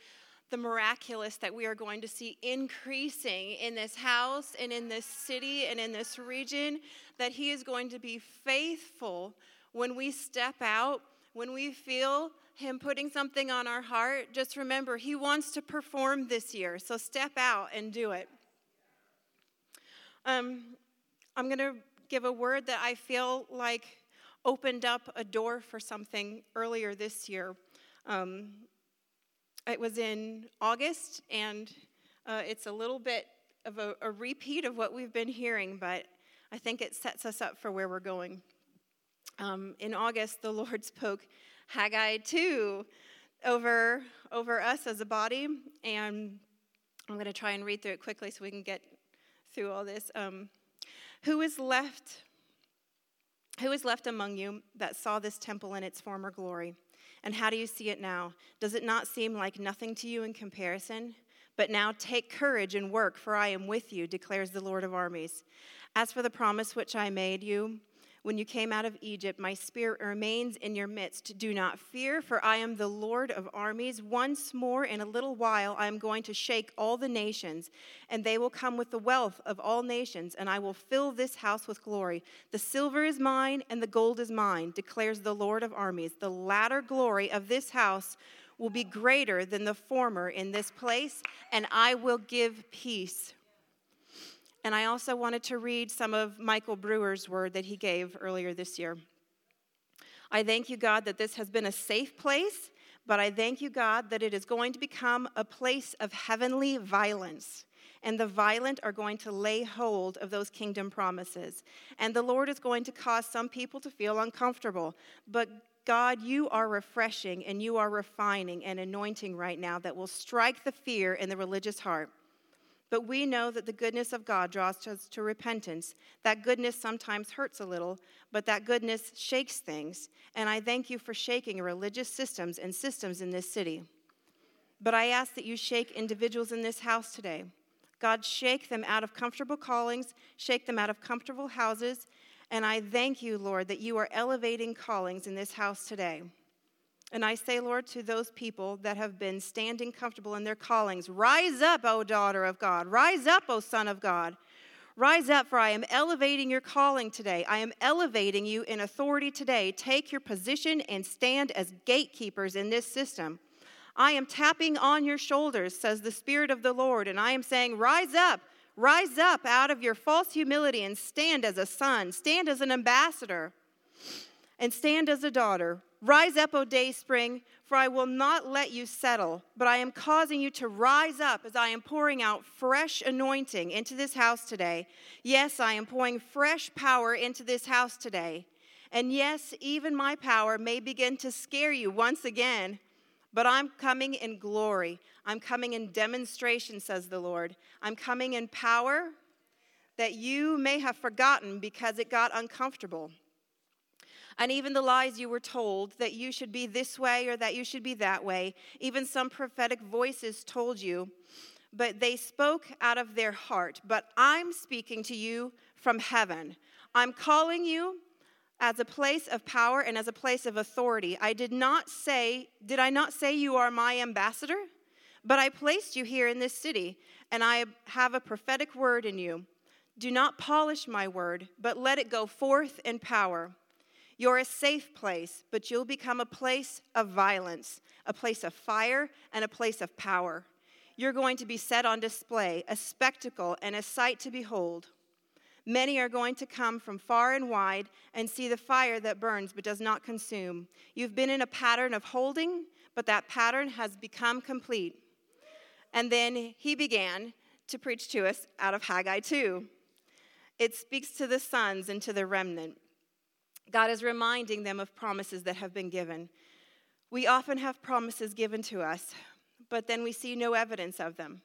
the miraculous that we are going to see increasing in this house and in this city and in this region, that He is going to be faithful when we step out, when we feel Him putting something on our heart. Just remember, He wants to perform this year, so step out and do it. Um, I'm going to give a word that I feel like opened up a door for something earlier this year. Um, it was in August, and uh, it's a little bit of a, a repeat of what we've been hearing, but I think it sets us up for where we're going. Um, in August, the Lord spoke Haggai 2 over, over us as a body, and I'm going to try and read through it quickly so we can get through all this. Um, who is left? Who is left among you that saw this temple in its former glory? And how do you see it now? Does it not seem like nothing to you in comparison? But now take courage and work, for I am with you, declares the Lord of armies. As for the promise which I made you, when you came out of Egypt, my spirit remains in your midst. Do not fear, for I am the Lord of armies. Once more, in a little while, I am going to shake all the nations, and they will come with the wealth of all nations, and I will fill this house with glory. The silver is mine, and the gold is mine, declares the Lord of armies. The latter glory of this house will be greater than the former in this place, and I will give peace. And I also wanted to read some of Michael Brewer's word that he gave earlier this year. I thank you, God, that this has been a safe place, but I thank you, God, that it is going to become a place of heavenly violence. And the violent are going to lay hold of those kingdom promises. And the Lord is going to cause some people to feel uncomfortable. But God, you are refreshing and you are refining and anointing right now that will strike the fear in the religious heart. But we know that the goodness of God draws us to repentance. That goodness sometimes hurts a little, but that goodness shakes things. And I thank you for shaking religious systems and systems in this city. But I ask that you shake individuals in this house today. God, shake them out of comfortable callings, shake them out of comfortable houses. And I thank you, Lord, that you are elevating callings in this house today. And I say, Lord, to those people that have been standing comfortable in their callings, rise up, O daughter of God. Rise up, O son of God. Rise up, for I am elevating your calling today. I am elevating you in authority today. Take your position and stand as gatekeepers in this system. I am tapping on your shoulders, says the Spirit of the Lord, and I am saying, Rise up, rise up out of your false humility and stand as a son, stand as an ambassador, and stand as a daughter. Rise up, O day spring, for I will not let you settle, but I am causing you to rise up as I am pouring out fresh anointing into this house today. Yes, I am pouring fresh power into this house today. And yes, even my power may begin to scare you once again, but I'm coming in glory. I'm coming in demonstration, says the Lord. I'm coming in power that you may have forgotten because it got uncomfortable and even the lies you were told that you should be this way or that you should be that way. Even some prophetic voices told you, but they spoke out of their heart. But I'm speaking to you from heaven. I'm calling you as a place of power and as a place of authority. I did not say, did I not say you are my ambassador? But I placed you here in this city, and I have a prophetic word in you. Do not polish my word, but let it go forth in power. You're a safe place, but you'll become a place of violence, a place of fire, and a place of power. You're going to be set on display, a spectacle and a sight to behold. Many are going to come from far and wide and see the fire that burns but does not consume. You've been in a pattern of holding, but that pattern has become complete. And then he began to preach to us out of Haggai 2. It speaks to the sons and to the remnant. God is reminding them of promises that have been given. We often have promises given to us, but then we see no evidence of them.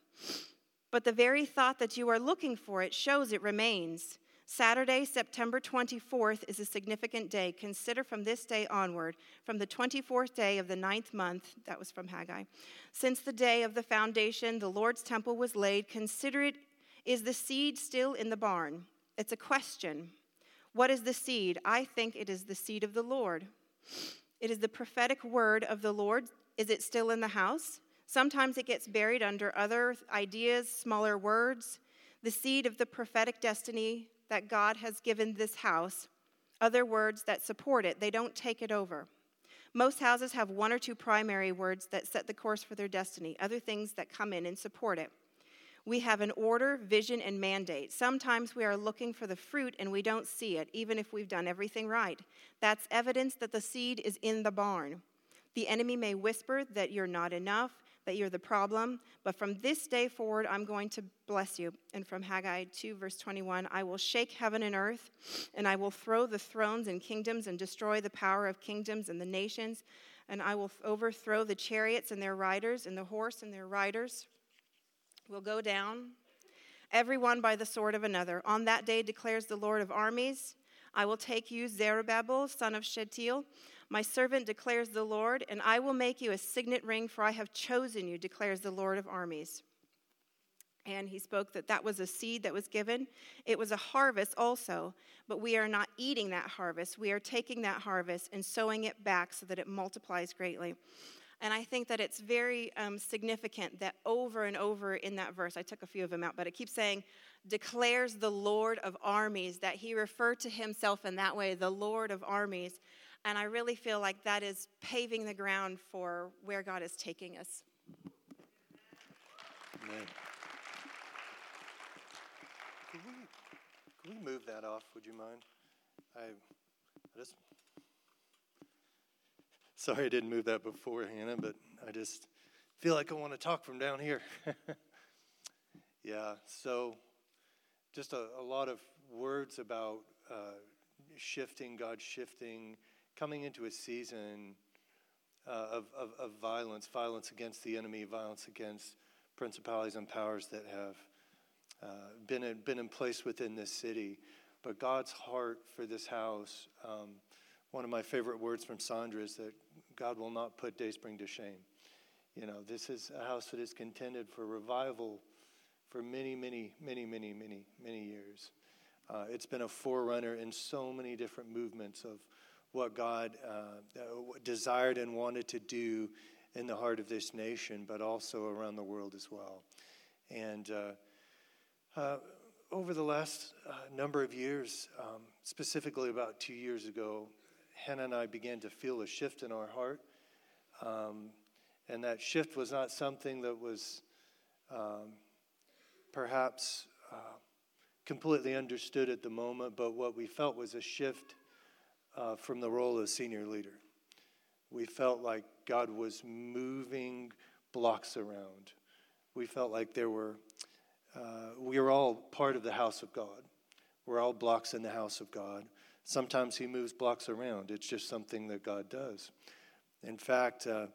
But the very thought that you are looking for it shows it remains. Saturday, September 24th, is a significant day. Consider from this day onward, from the 24th day of the ninth month, that was from Haggai, since the day of the foundation, the Lord's temple was laid, consider it is the seed still in the barn? It's a question. What is the seed? I think it is the seed of the Lord. It is the prophetic word of the Lord. Is it still in the house? Sometimes it gets buried under other ideas, smaller words. The seed of the prophetic destiny that God has given this house, other words that support it, they don't take it over. Most houses have one or two primary words that set the course for their destiny, other things that come in and support it. We have an order, vision, and mandate. Sometimes we are looking for the fruit and we don't see it, even if we've done everything right. That's evidence that the seed is in the barn. The enemy may whisper that you're not enough, that you're the problem, but from this day forward, I'm going to bless you. And from Haggai 2, verse 21, I will shake heaven and earth, and I will throw the thrones and kingdoms and destroy the power of kingdoms and the nations, and I will overthrow the chariots and their riders, and the horse and their riders will go down, everyone by the sword of another. On that day declares the Lord of armies, I will take you, Zerubbabel, son of Shealtiel, my servant declares the Lord, and I will make you a signet ring, for I have chosen you, declares the Lord of armies. And he spoke that that was a seed that was given. It was a harvest also, but we are not eating that harvest. We are taking that harvest and sowing it back so that it multiplies greatly. And I think that it's very um, significant that over and over in that verse, I took a few of them out, but it keeps saying, declares the Lord of armies, that he referred to himself in that way, the Lord of armies. And I really feel like that is paving the ground for where God is taking us. Amen. Can we, can we move that off? Would you mind? I, I just Sorry I didn't move that before, Hannah, but I just feel like I want to talk from down here. yeah, so just a, a, lot of words about uh, shifting, God shifting, coming into a season uh, of, of, of, violence, violence against the enemy, violence against principalities and powers that have uh, been, in, been in place within this city. But God's heart for this house, um, one of my favorite words from Sandra is that God will not put Dayspring to shame. You know, this is a house that is contended for revival for many, many, many, many, many, many years. Uh, it's been a forerunner in so many different movements of what God uh, desired and wanted to do in the heart of this nation, but also around the world as well. And uh, uh over the last uh, number of years, um, specifically about two years ago, Hannah and I began to feel a shift in our heart. Um, and that shift was not something that was um, perhaps uh, completely understood at the moment, but what we felt was a shift uh, from the role of senior leader. We felt like God was moving blocks around. We felt like there were, uh, we were all part of the house of God. We're all blocks in the house of God. Sometimes he moves blocks around. It's just something that God does. In fact, uh,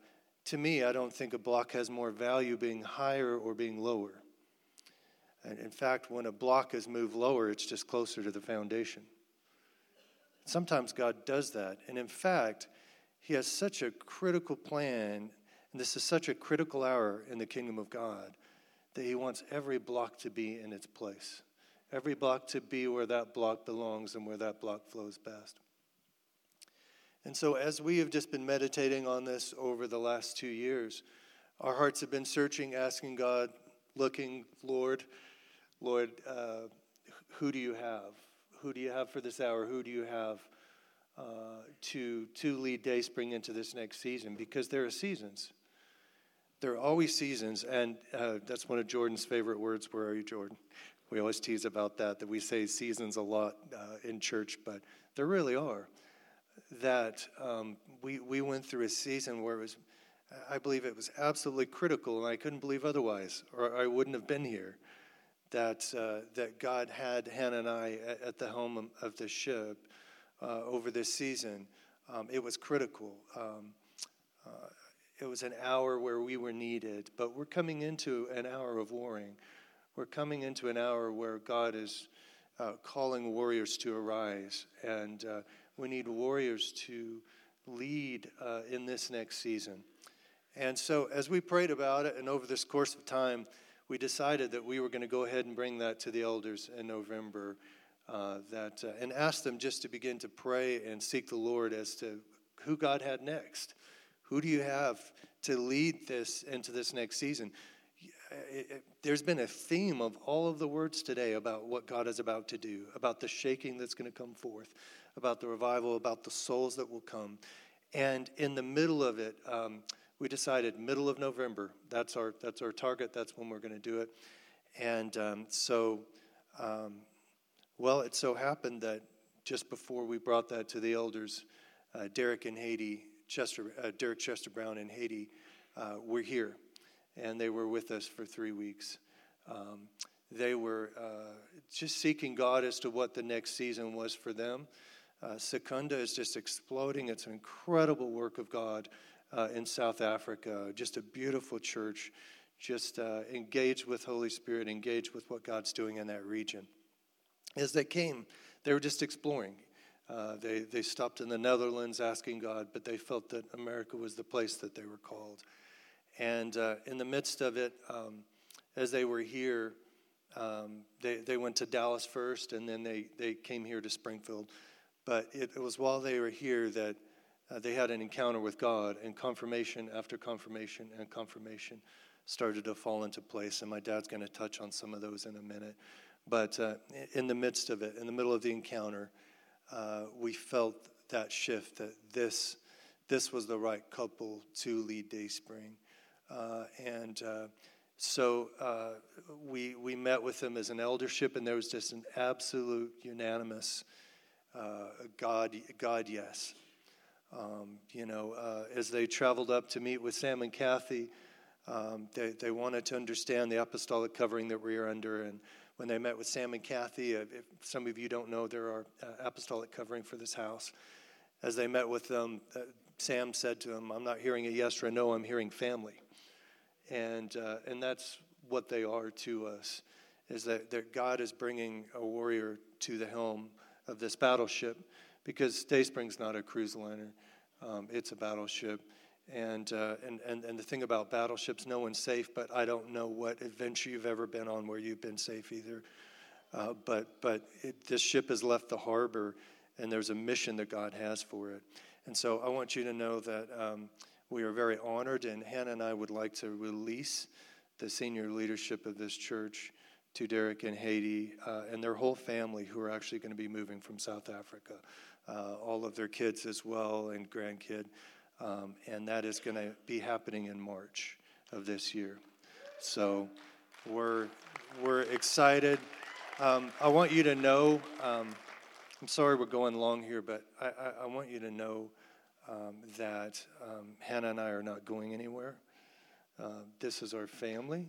to me, I don't think a block has more value being higher or being lower. And in fact, when a block is moved lower, it's just closer to the foundation. Sometimes God does that. And in fact, He has such a critical plan, and this is such a critical hour in the kingdom of God, that He wants every block to be in its place every block to be where that block belongs and where that block flows best. And so, as we have just been meditating on this over the last two years, our hearts have been searching, asking God, looking, Lord, Lord, uh, who do you have? Who do you have for this hour? Who do you have uh, to, to lead Dayspring into this next season? Because there are seasons. There are always seasons, and uh, that's one of Jordan's favorite words. Where are you, Jordan? We always tease about that, that we say seasons a lot uh, in church, but there really are. That um, we, we went through a season where it was, I believe it was absolutely critical, and I couldn't believe otherwise, or I wouldn't have been here. That, uh, that God had Hannah and I at, at the helm of the ship uh, over this season. Um, it was critical. Um, uh, it was an hour where we were needed, but we're coming into an hour of warring. We're coming into an hour where God is uh, calling warriors to arise, and uh, we need warriors to lead uh, in this next season. And so, as we prayed about it, and over this course of time, we decided that we were going to go ahead and bring that to the elders in November. Uh, that uh, and ask them just to begin to pray and seek the Lord as to who God had next. Who do you have to lead this into this next season? It, it, there's been a theme of all of the words today about what God is about to do, about the shaking that's going to come forth, about the revival, about the souls that will come. And in the middle of it, um, we decided middle of November. That's our that's our target. That's when we're going to do it. And um, so, um, well, it so happened that just before we brought that to the elders, uh, Derek and Haiti, Chester, uh, Derek Chester Brown and Haiti uh, were here, and they were with us for three weeks. Um, they were uh, just seeking God as to what the next season was for them. Uh, Secunda is just exploding. It's an incredible work of God uh, in South Africa. Just a beautiful church. Just uh, engaged with Holy Spirit, engaged with what God's doing in that region. As they came, they were just exploring. Uh, they, they stopped in the Netherlands asking God, but they felt that America was the place that they were called. And uh, in the midst of it, um, as they were here, um, they, they went to Dallas first, and then they, they came here to Springfield. But it, it was while they were here that uh, they had an encounter with God, and confirmation after confirmation and confirmation started to fall into place. And my dad's going to touch on some of those in a minute. But uh, in the midst of it, in the middle of the encounter, uh, we felt that shift that this, this was the right couple to lead Dayspring. Uh, and uh, so uh, we, we met with them as an eldership, and there was just an absolute unanimous uh, God, God, yes. Um, you know, uh, as they traveled up to meet with Sam and Kathy, um, they, they wanted to understand the apostolic covering that we are under. And when they met with Sam and Kathy, uh, if some of you don't know, there are uh, apostolic covering for this house. As they met with them, uh, Sam said to them, I'm not hearing a yes or a no, I'm hearing family. And, uh, and that's what they are to us, is that, that God is bringing a warrior to the helm of this battleship because Dayspring's not a cruise liner, um, it's a battleship. And, uh, and, and, and the thing about battleships, no one's safe, but I don't know what adventure you've ever been on where you've been safe either. Uh, but but it, this ship has left the harbor, and there's a mission that God has for it. And so I want you to know that um, we are very honored, and Hannah and I would like to release the senior leadership of this church to Derek and Haiti uh, and their whole family who are actually going to be moving from South Africa, uh, all of their kids as well and grandkid. Um, and that is going to be happening in March of this year. So we're, we're excited. Um, I want you to know, um, I'm sorry we're going long here, but I, I, I want you to know um, that um, Hannah and I are not going anywhere. Uh, this is our family.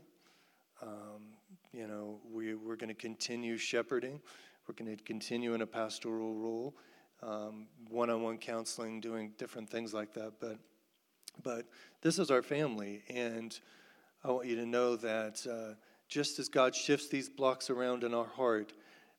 Um, you know, we, we're going to continue shepherding. We're going to continue in a pastoral role, one on one counseling, doing different things like that. But, but this is our family. And I want you to know that uh, just as God shifts these blocks around in our heart,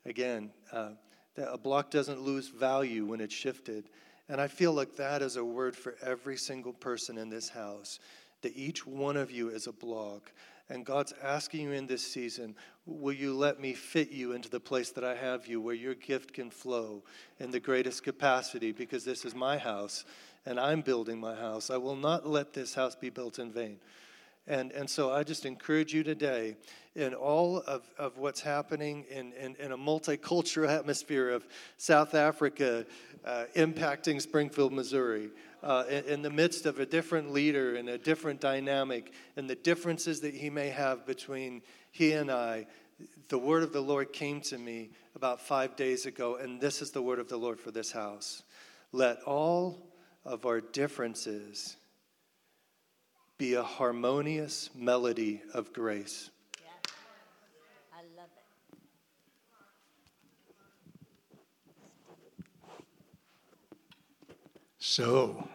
again, uh, that a block doesn't lose value when it's shifted. And I feel like that is a word for every single person in this house, that each one of you is a block. And God's asking you in this season, will you let me fit you into the place that I have you where your gift can flow in the greatest capacity because this is my house and I'm building my house. I will not let this house be built in vain. And, and so I just encourage you today in all of, of what's happening in, in, in a multicultural atmosphere of South Africa uh, impacting Springfield, Missouri, uh, in, in, the midst of a different leader and a different dynamic and the differences that he may have between he and I. The word of the Lord came to me about five days ago, and this is the word of the Lord for this house. Let all of our differences be a harmonious melody of grace. I love it. So,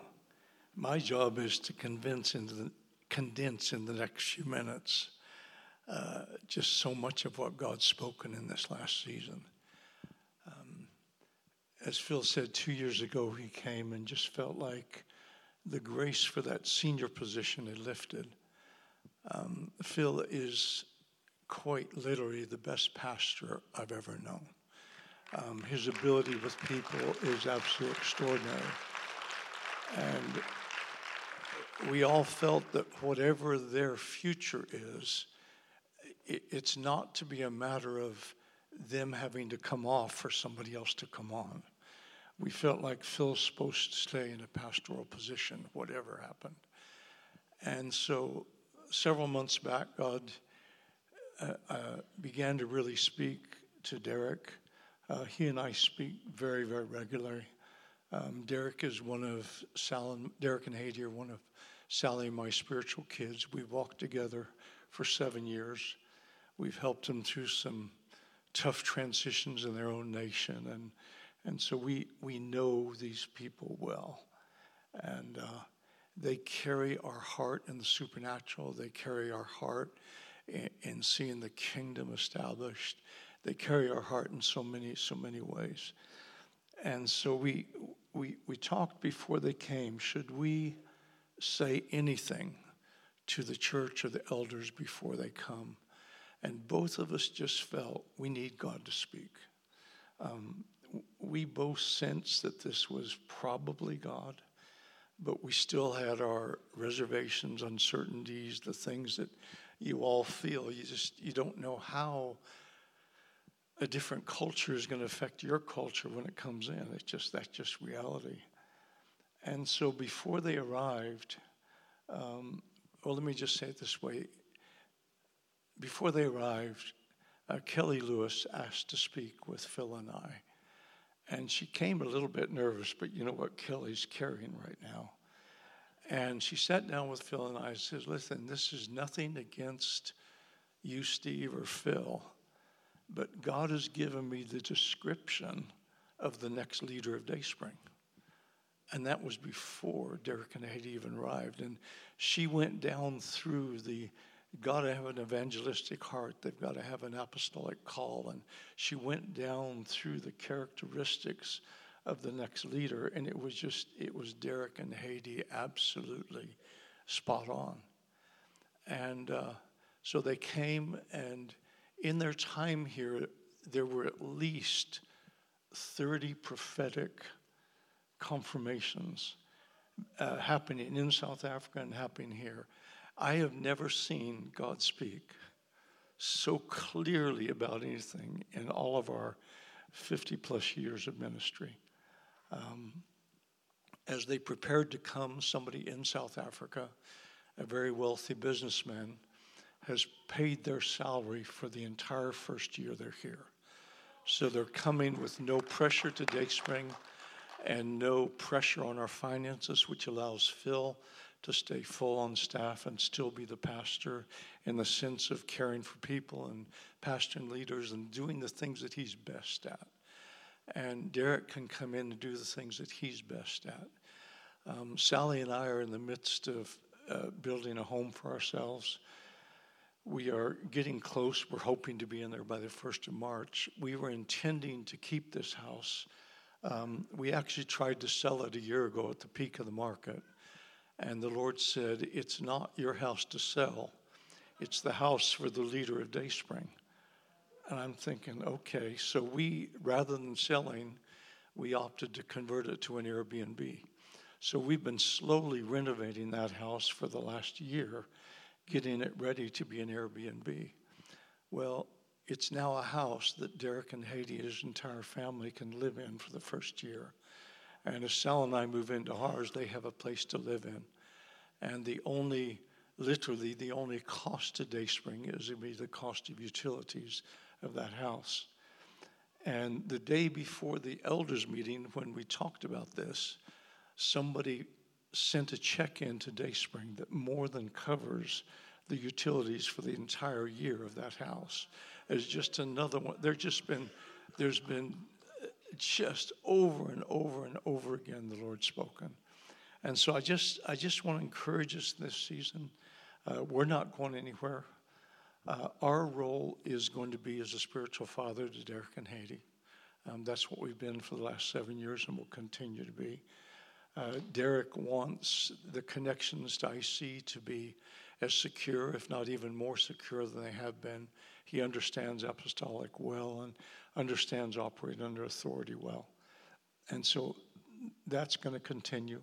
my job is to convince in the, condense in the next few minutes uh, just so much of what God's spoken in this last season. Um, as Phil said, two years ago he came and just felt like the grace for that senior position had lifted. Um, Phil is quite literally the best pastor I've ever known. Um, his ability with people is absolutely extraordinary. And we all felt that whatever their future is, it's not to be a matter of them having to come off for somebody else to come on we felt like Phil's supposed to stay in a pastoral position, whatever happened. And so several months back, God uh, uh, began to really speak to Derek. Uh, he and I speak very, very regularly. Um, Derek is one of Sal Derek and Haiti are one of Sally and my spiritual kids. We've walked together for seven years. We've helped them through some tough transitions in their own nation, and and so we we know these people well, and uh, they carry our heart in the supernatural. They carry our heart in, in seeing the kingdom established. They carry our heart in so many so many ways, and so we we we talked before they came. Should we say anything to the church or the elders before they come? And both of us just felt we need God to speak. Um, we both sensed that this was probably God, but we still had our reservations, uncertainties, the things that you all feel. You just you don't know how a different culture is going to affect your culture when it comes in. It's just that's just reality. And so before they arrived, um, well, let me just say it this way before they arrived, uh, Kelly Lewis asked to speak with Phil and I. And she came a little bit nervous, but you know what Kelly's carrying right now. And she sat down with Phil and I and says, Listen, this is nothing against you, Steve, or Phil, but God has given me the description of the next leader of Dayspring. And that was before Derek and Haiti even arrived. And she went down through the got to have an evangelistic heart. They've got to have an apostolic call. And she went down through the characteristics of the next leader, and it was just, it was Derek and Haiti absolutely spot on. And uh, so they came, and in their time here, there were at least 30 prophetic confirmations uh, happening in South Africa and happening here. I have never seen God speak so clearly about anything in all of our 50 plus years of ministry. Um, as they prepared to come, somebody in South Africa, a very wealthy businessman, has paid their salary for the entire first year they're here. So they're coming with no pressure to Dayspring and no pressure on our finances, which allows Phil to stay full on staff and still be the pastor in the sense of caring for people and pastoring leaders and doing the things that he's best at. And Derek can come in and do the things that he's best at. Um, Sally and I are in the midst of uh, building a home for ourselves. We are getting close. We're hoping to be in there by the 1st of March. We were intending to keep this house. Um, we actually tried to sell it a year ago at the peak of the market. And the Lord said, It's not your house to sell, it's the house for the leader of Dayspring. And I'm thinking, okay, so we, rather than selling, we opted to convert it to an Airbnb. So we've been slowly renovating that house for the last year, getting it ready to be an Airbnb. Well, it's now a house that Derek and Haiti, his entire family, can live in for the first year. And as Sal and I move into ours, they have a place to live in. And the only, literally, the only cost to Dayspring is going to be the cost of utilities of that house. And the day before the elders meeting, when we talked about this, somebody sent a check in to Dayspring that more than covers the utilities for the entire year of that house. It's just another one. There's just been, there's been just over and over and over again the Lord's spoken. And so I just, I just want to encourage us this season. Uh, we're not going anywhere. Uh, our role is going to be as a spiritual father to Derek and Haiti. Um, that's what we've been for the last seven years and will continue to be. Uh, Derek wants the connections to IC to be as secure, if not even more secure than they have been. He understands apostolic well and understands operating under authority well. And so that's going to continue.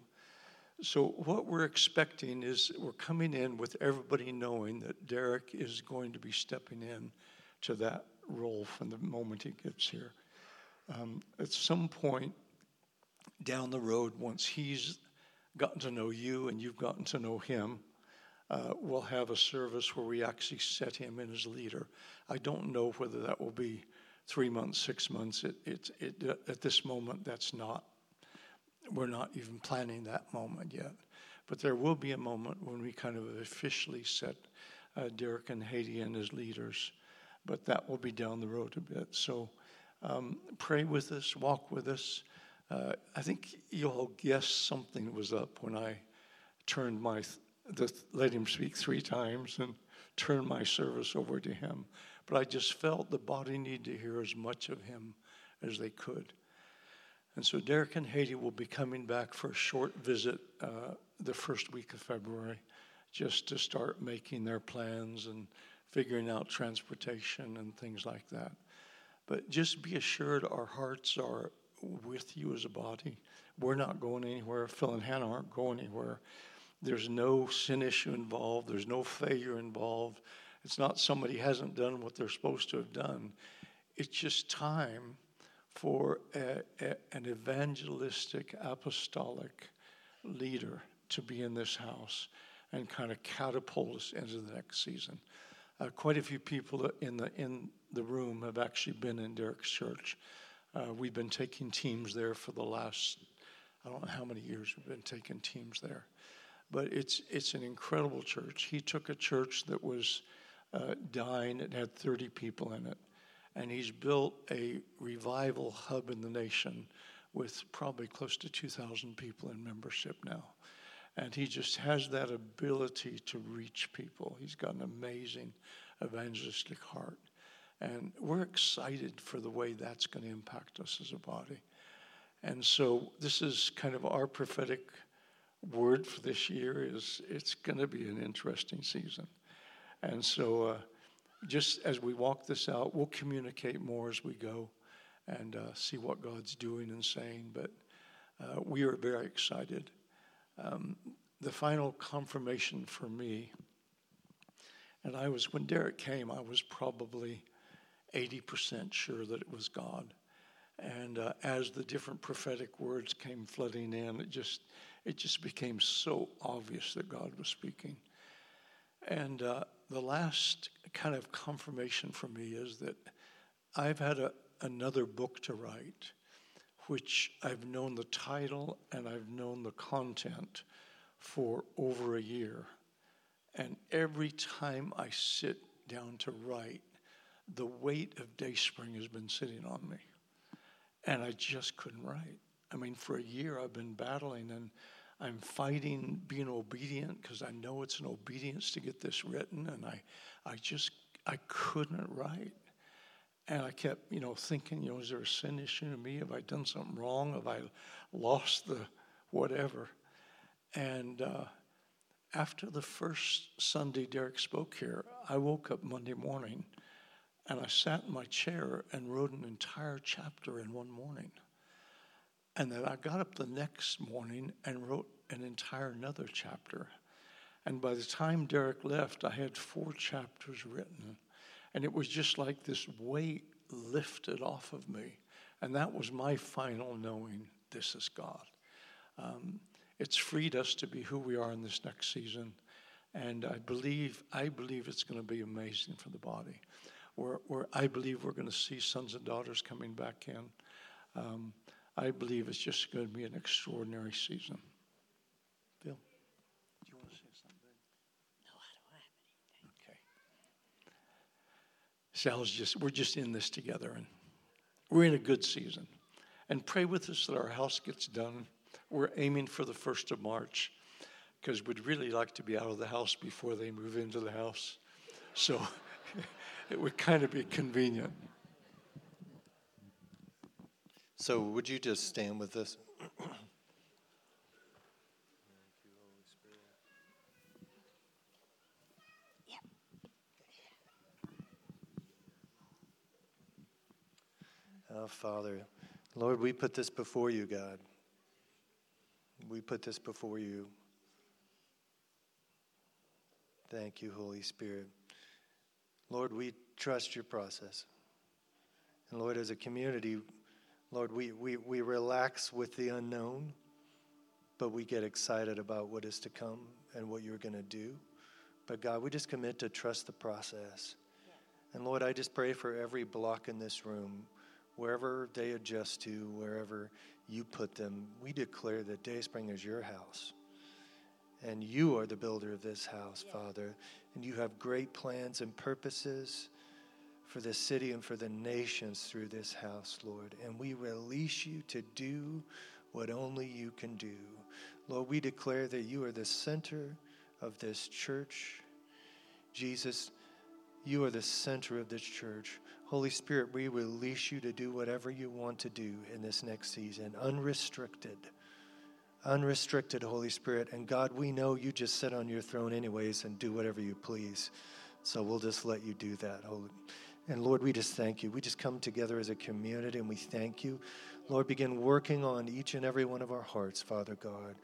So, what we're expecting is we're coming in with everybody knowing that Derek is going to be stepping in to that role from the moment he gets here. Um, at some point down the road, once he's gotten to know you and you've gotten to know him, uh, we'll have a service where we actually set him in as leader. I don't know whether that will be three months, six months. It, it, it, at this moment, that's not, we're not even planning that moment yet. But there will be a moment when we kind of officially set uh, Derek and Haiti in as leaders, but that will be down the road a bit. So um, pray with us, walk with us. Uh, I think you all guessed something was up when I turned my, th- let him speak three times and turned my service over to him. But I just felt the body needed to hear as much of him as they could. And so Derek and Haiti will be coming back for a short visit uh, the first week of February, just to start making their plans and figuring out transportation and things like that. But just be assured our hearts are with you as a body. We're not going anywhere. Phil and Hannah aren't going anywhere. There's no sin issue involved, there's no failure involved. It's not somebody hasn't done what they're supposed to have done. It's just time for a, a, an evangelistic, apostolic leader to be in this house and kind of catapult us into the next season. Uh, quite a few people in the in the room have actually been in Derek's church. Uh, we've been taking teams there for the last I don't know how many years we've been taking teams there, but it's it's an incredible church. He took a church that was uh, dying; it had 30 people in it, and he's built a revival hub in the nation with probably close to 2,000 people in membership now. And he just has that ability to reach people. He's got an amazing evangelistic heart. And we're excited for the way that's going to impact us as a body. And so this is kind of our prophetic word for this year is it's going to be an interesting season. And so uh, just as we walk this out, we'll communicate more as we go and uh, see what God's doing and saying. But uh, we are very excited. Um, the final confirmation for me, and I was, when Derek came, I was probably 80% sure that it was God. And uh, as the different prophetic words came flooding in, it just, it just became so obvious that God was speaking. And uh, the last kind of confirmation for me is that I've had a, another book to write which I've known the title and I've known the content for over a year. And every time I sit down to write, the weight of Dayspring has been sitting on me. And I just couldn't write. I mean, for a year I've been battling and I'm fighting being obedient because I know it's an obedience to get this written. And I, I just, I couldn't write. And I kept, you know, thinking, you know, is there a sin issue in me? Have I done something wrong? Have I lost the whatever? And uh, after the first Sunday Derek spoke here, I woke up Monday morning and I sat in my chair and wrote an entire chapter in one morning. And then I got up the next morning and wrote an entire another chapter. And by the time Derek left, I had four chapters written. And it was just like this weight lifted off of me. And that was my final knowing this is God. Um, it's freed us to be who we are in this next season. And I believe, I believe it's going to be amazing for the body. Where, where I believe we're going to see sons and daughters coming back in. Um, I believe it's just going to be an extraordinary season. Bill? Do you want to say something? No, I don't have anything. Okay. Sal's just, we're just in this together and we're in a good season. And pray with us that our house gets done. We're aiming for the 1st of March because we'd really like to be out of the house before they move into the house. So it would kind of be convenient. So, would you just stand with us? Oh, Father, Lord, we put this before you, God. We put this before you. Thank you, Holy Spirit. Lord, we trust your process. And Lord, as a community, Lord, we, we, we relax with the unknown, but we get excited about what is to come and what you're going to do. But God, we just commit to trust the process. And Lord, I just pray for every block in this room, wherever they adjust to, wherever you put them, we declare that Dayspring is your house. And you are the builder of this house, Father. And you have great plans and purposes for the city and for the nations through this house, Lord. And we release you to do what only you can do. Lord, we declare that you are the center of this church. Jesus, you are the center of this church. Holy Spirit, we release you to do whatever you want to do in this next season, unrestricted. Unrestricted, Holy Spirit. And God, we know you just sit on your throne, anyways, and do whatever you please. So we'll just let you do that, Holy. And Lord, we just thank you. We just come together as a community and we thank you. Lord, begin working on each and every one of our hearts, Father God.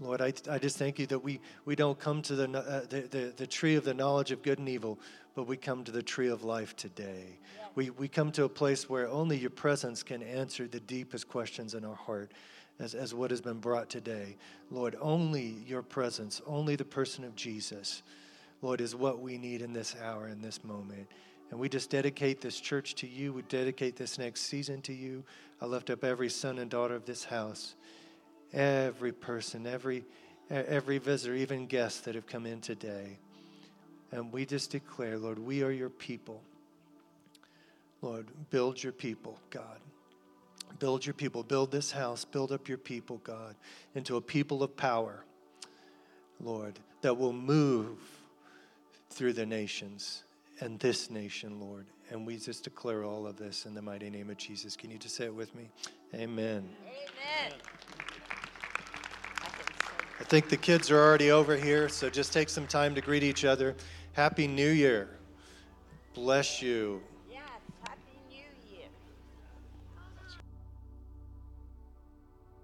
Lord, I, I just thank you that we, we don't come to the, uh, the, the, the, tree of the knowledge of good and evil, but we come to the tree of life today. Yeah. We, we come to a place where only your presence can answer the deepest questions in our heart, as, as what has been brought today. Lord, only your presence, only the person of Jesus, Lord, is what we need in this hour, in this moment. And we just dedicate this church to you. We dedicate this next season to you. I lift up every son and daughter of this house every person, every, every visitor, even guests that have come in today. And we just declare, Lord, we are your people. Lord, build your people, God. Build your people. Build this house. Build up your people, God, into a people of power, Lord, that will move through the nations and this nation, Lord. And we just declare all of this in the mighty name of Jesus. Can you just say it with me? Amen. Amen. I think the kids are already over here, so just take some time to greet each other. Happy New Year. Bless you.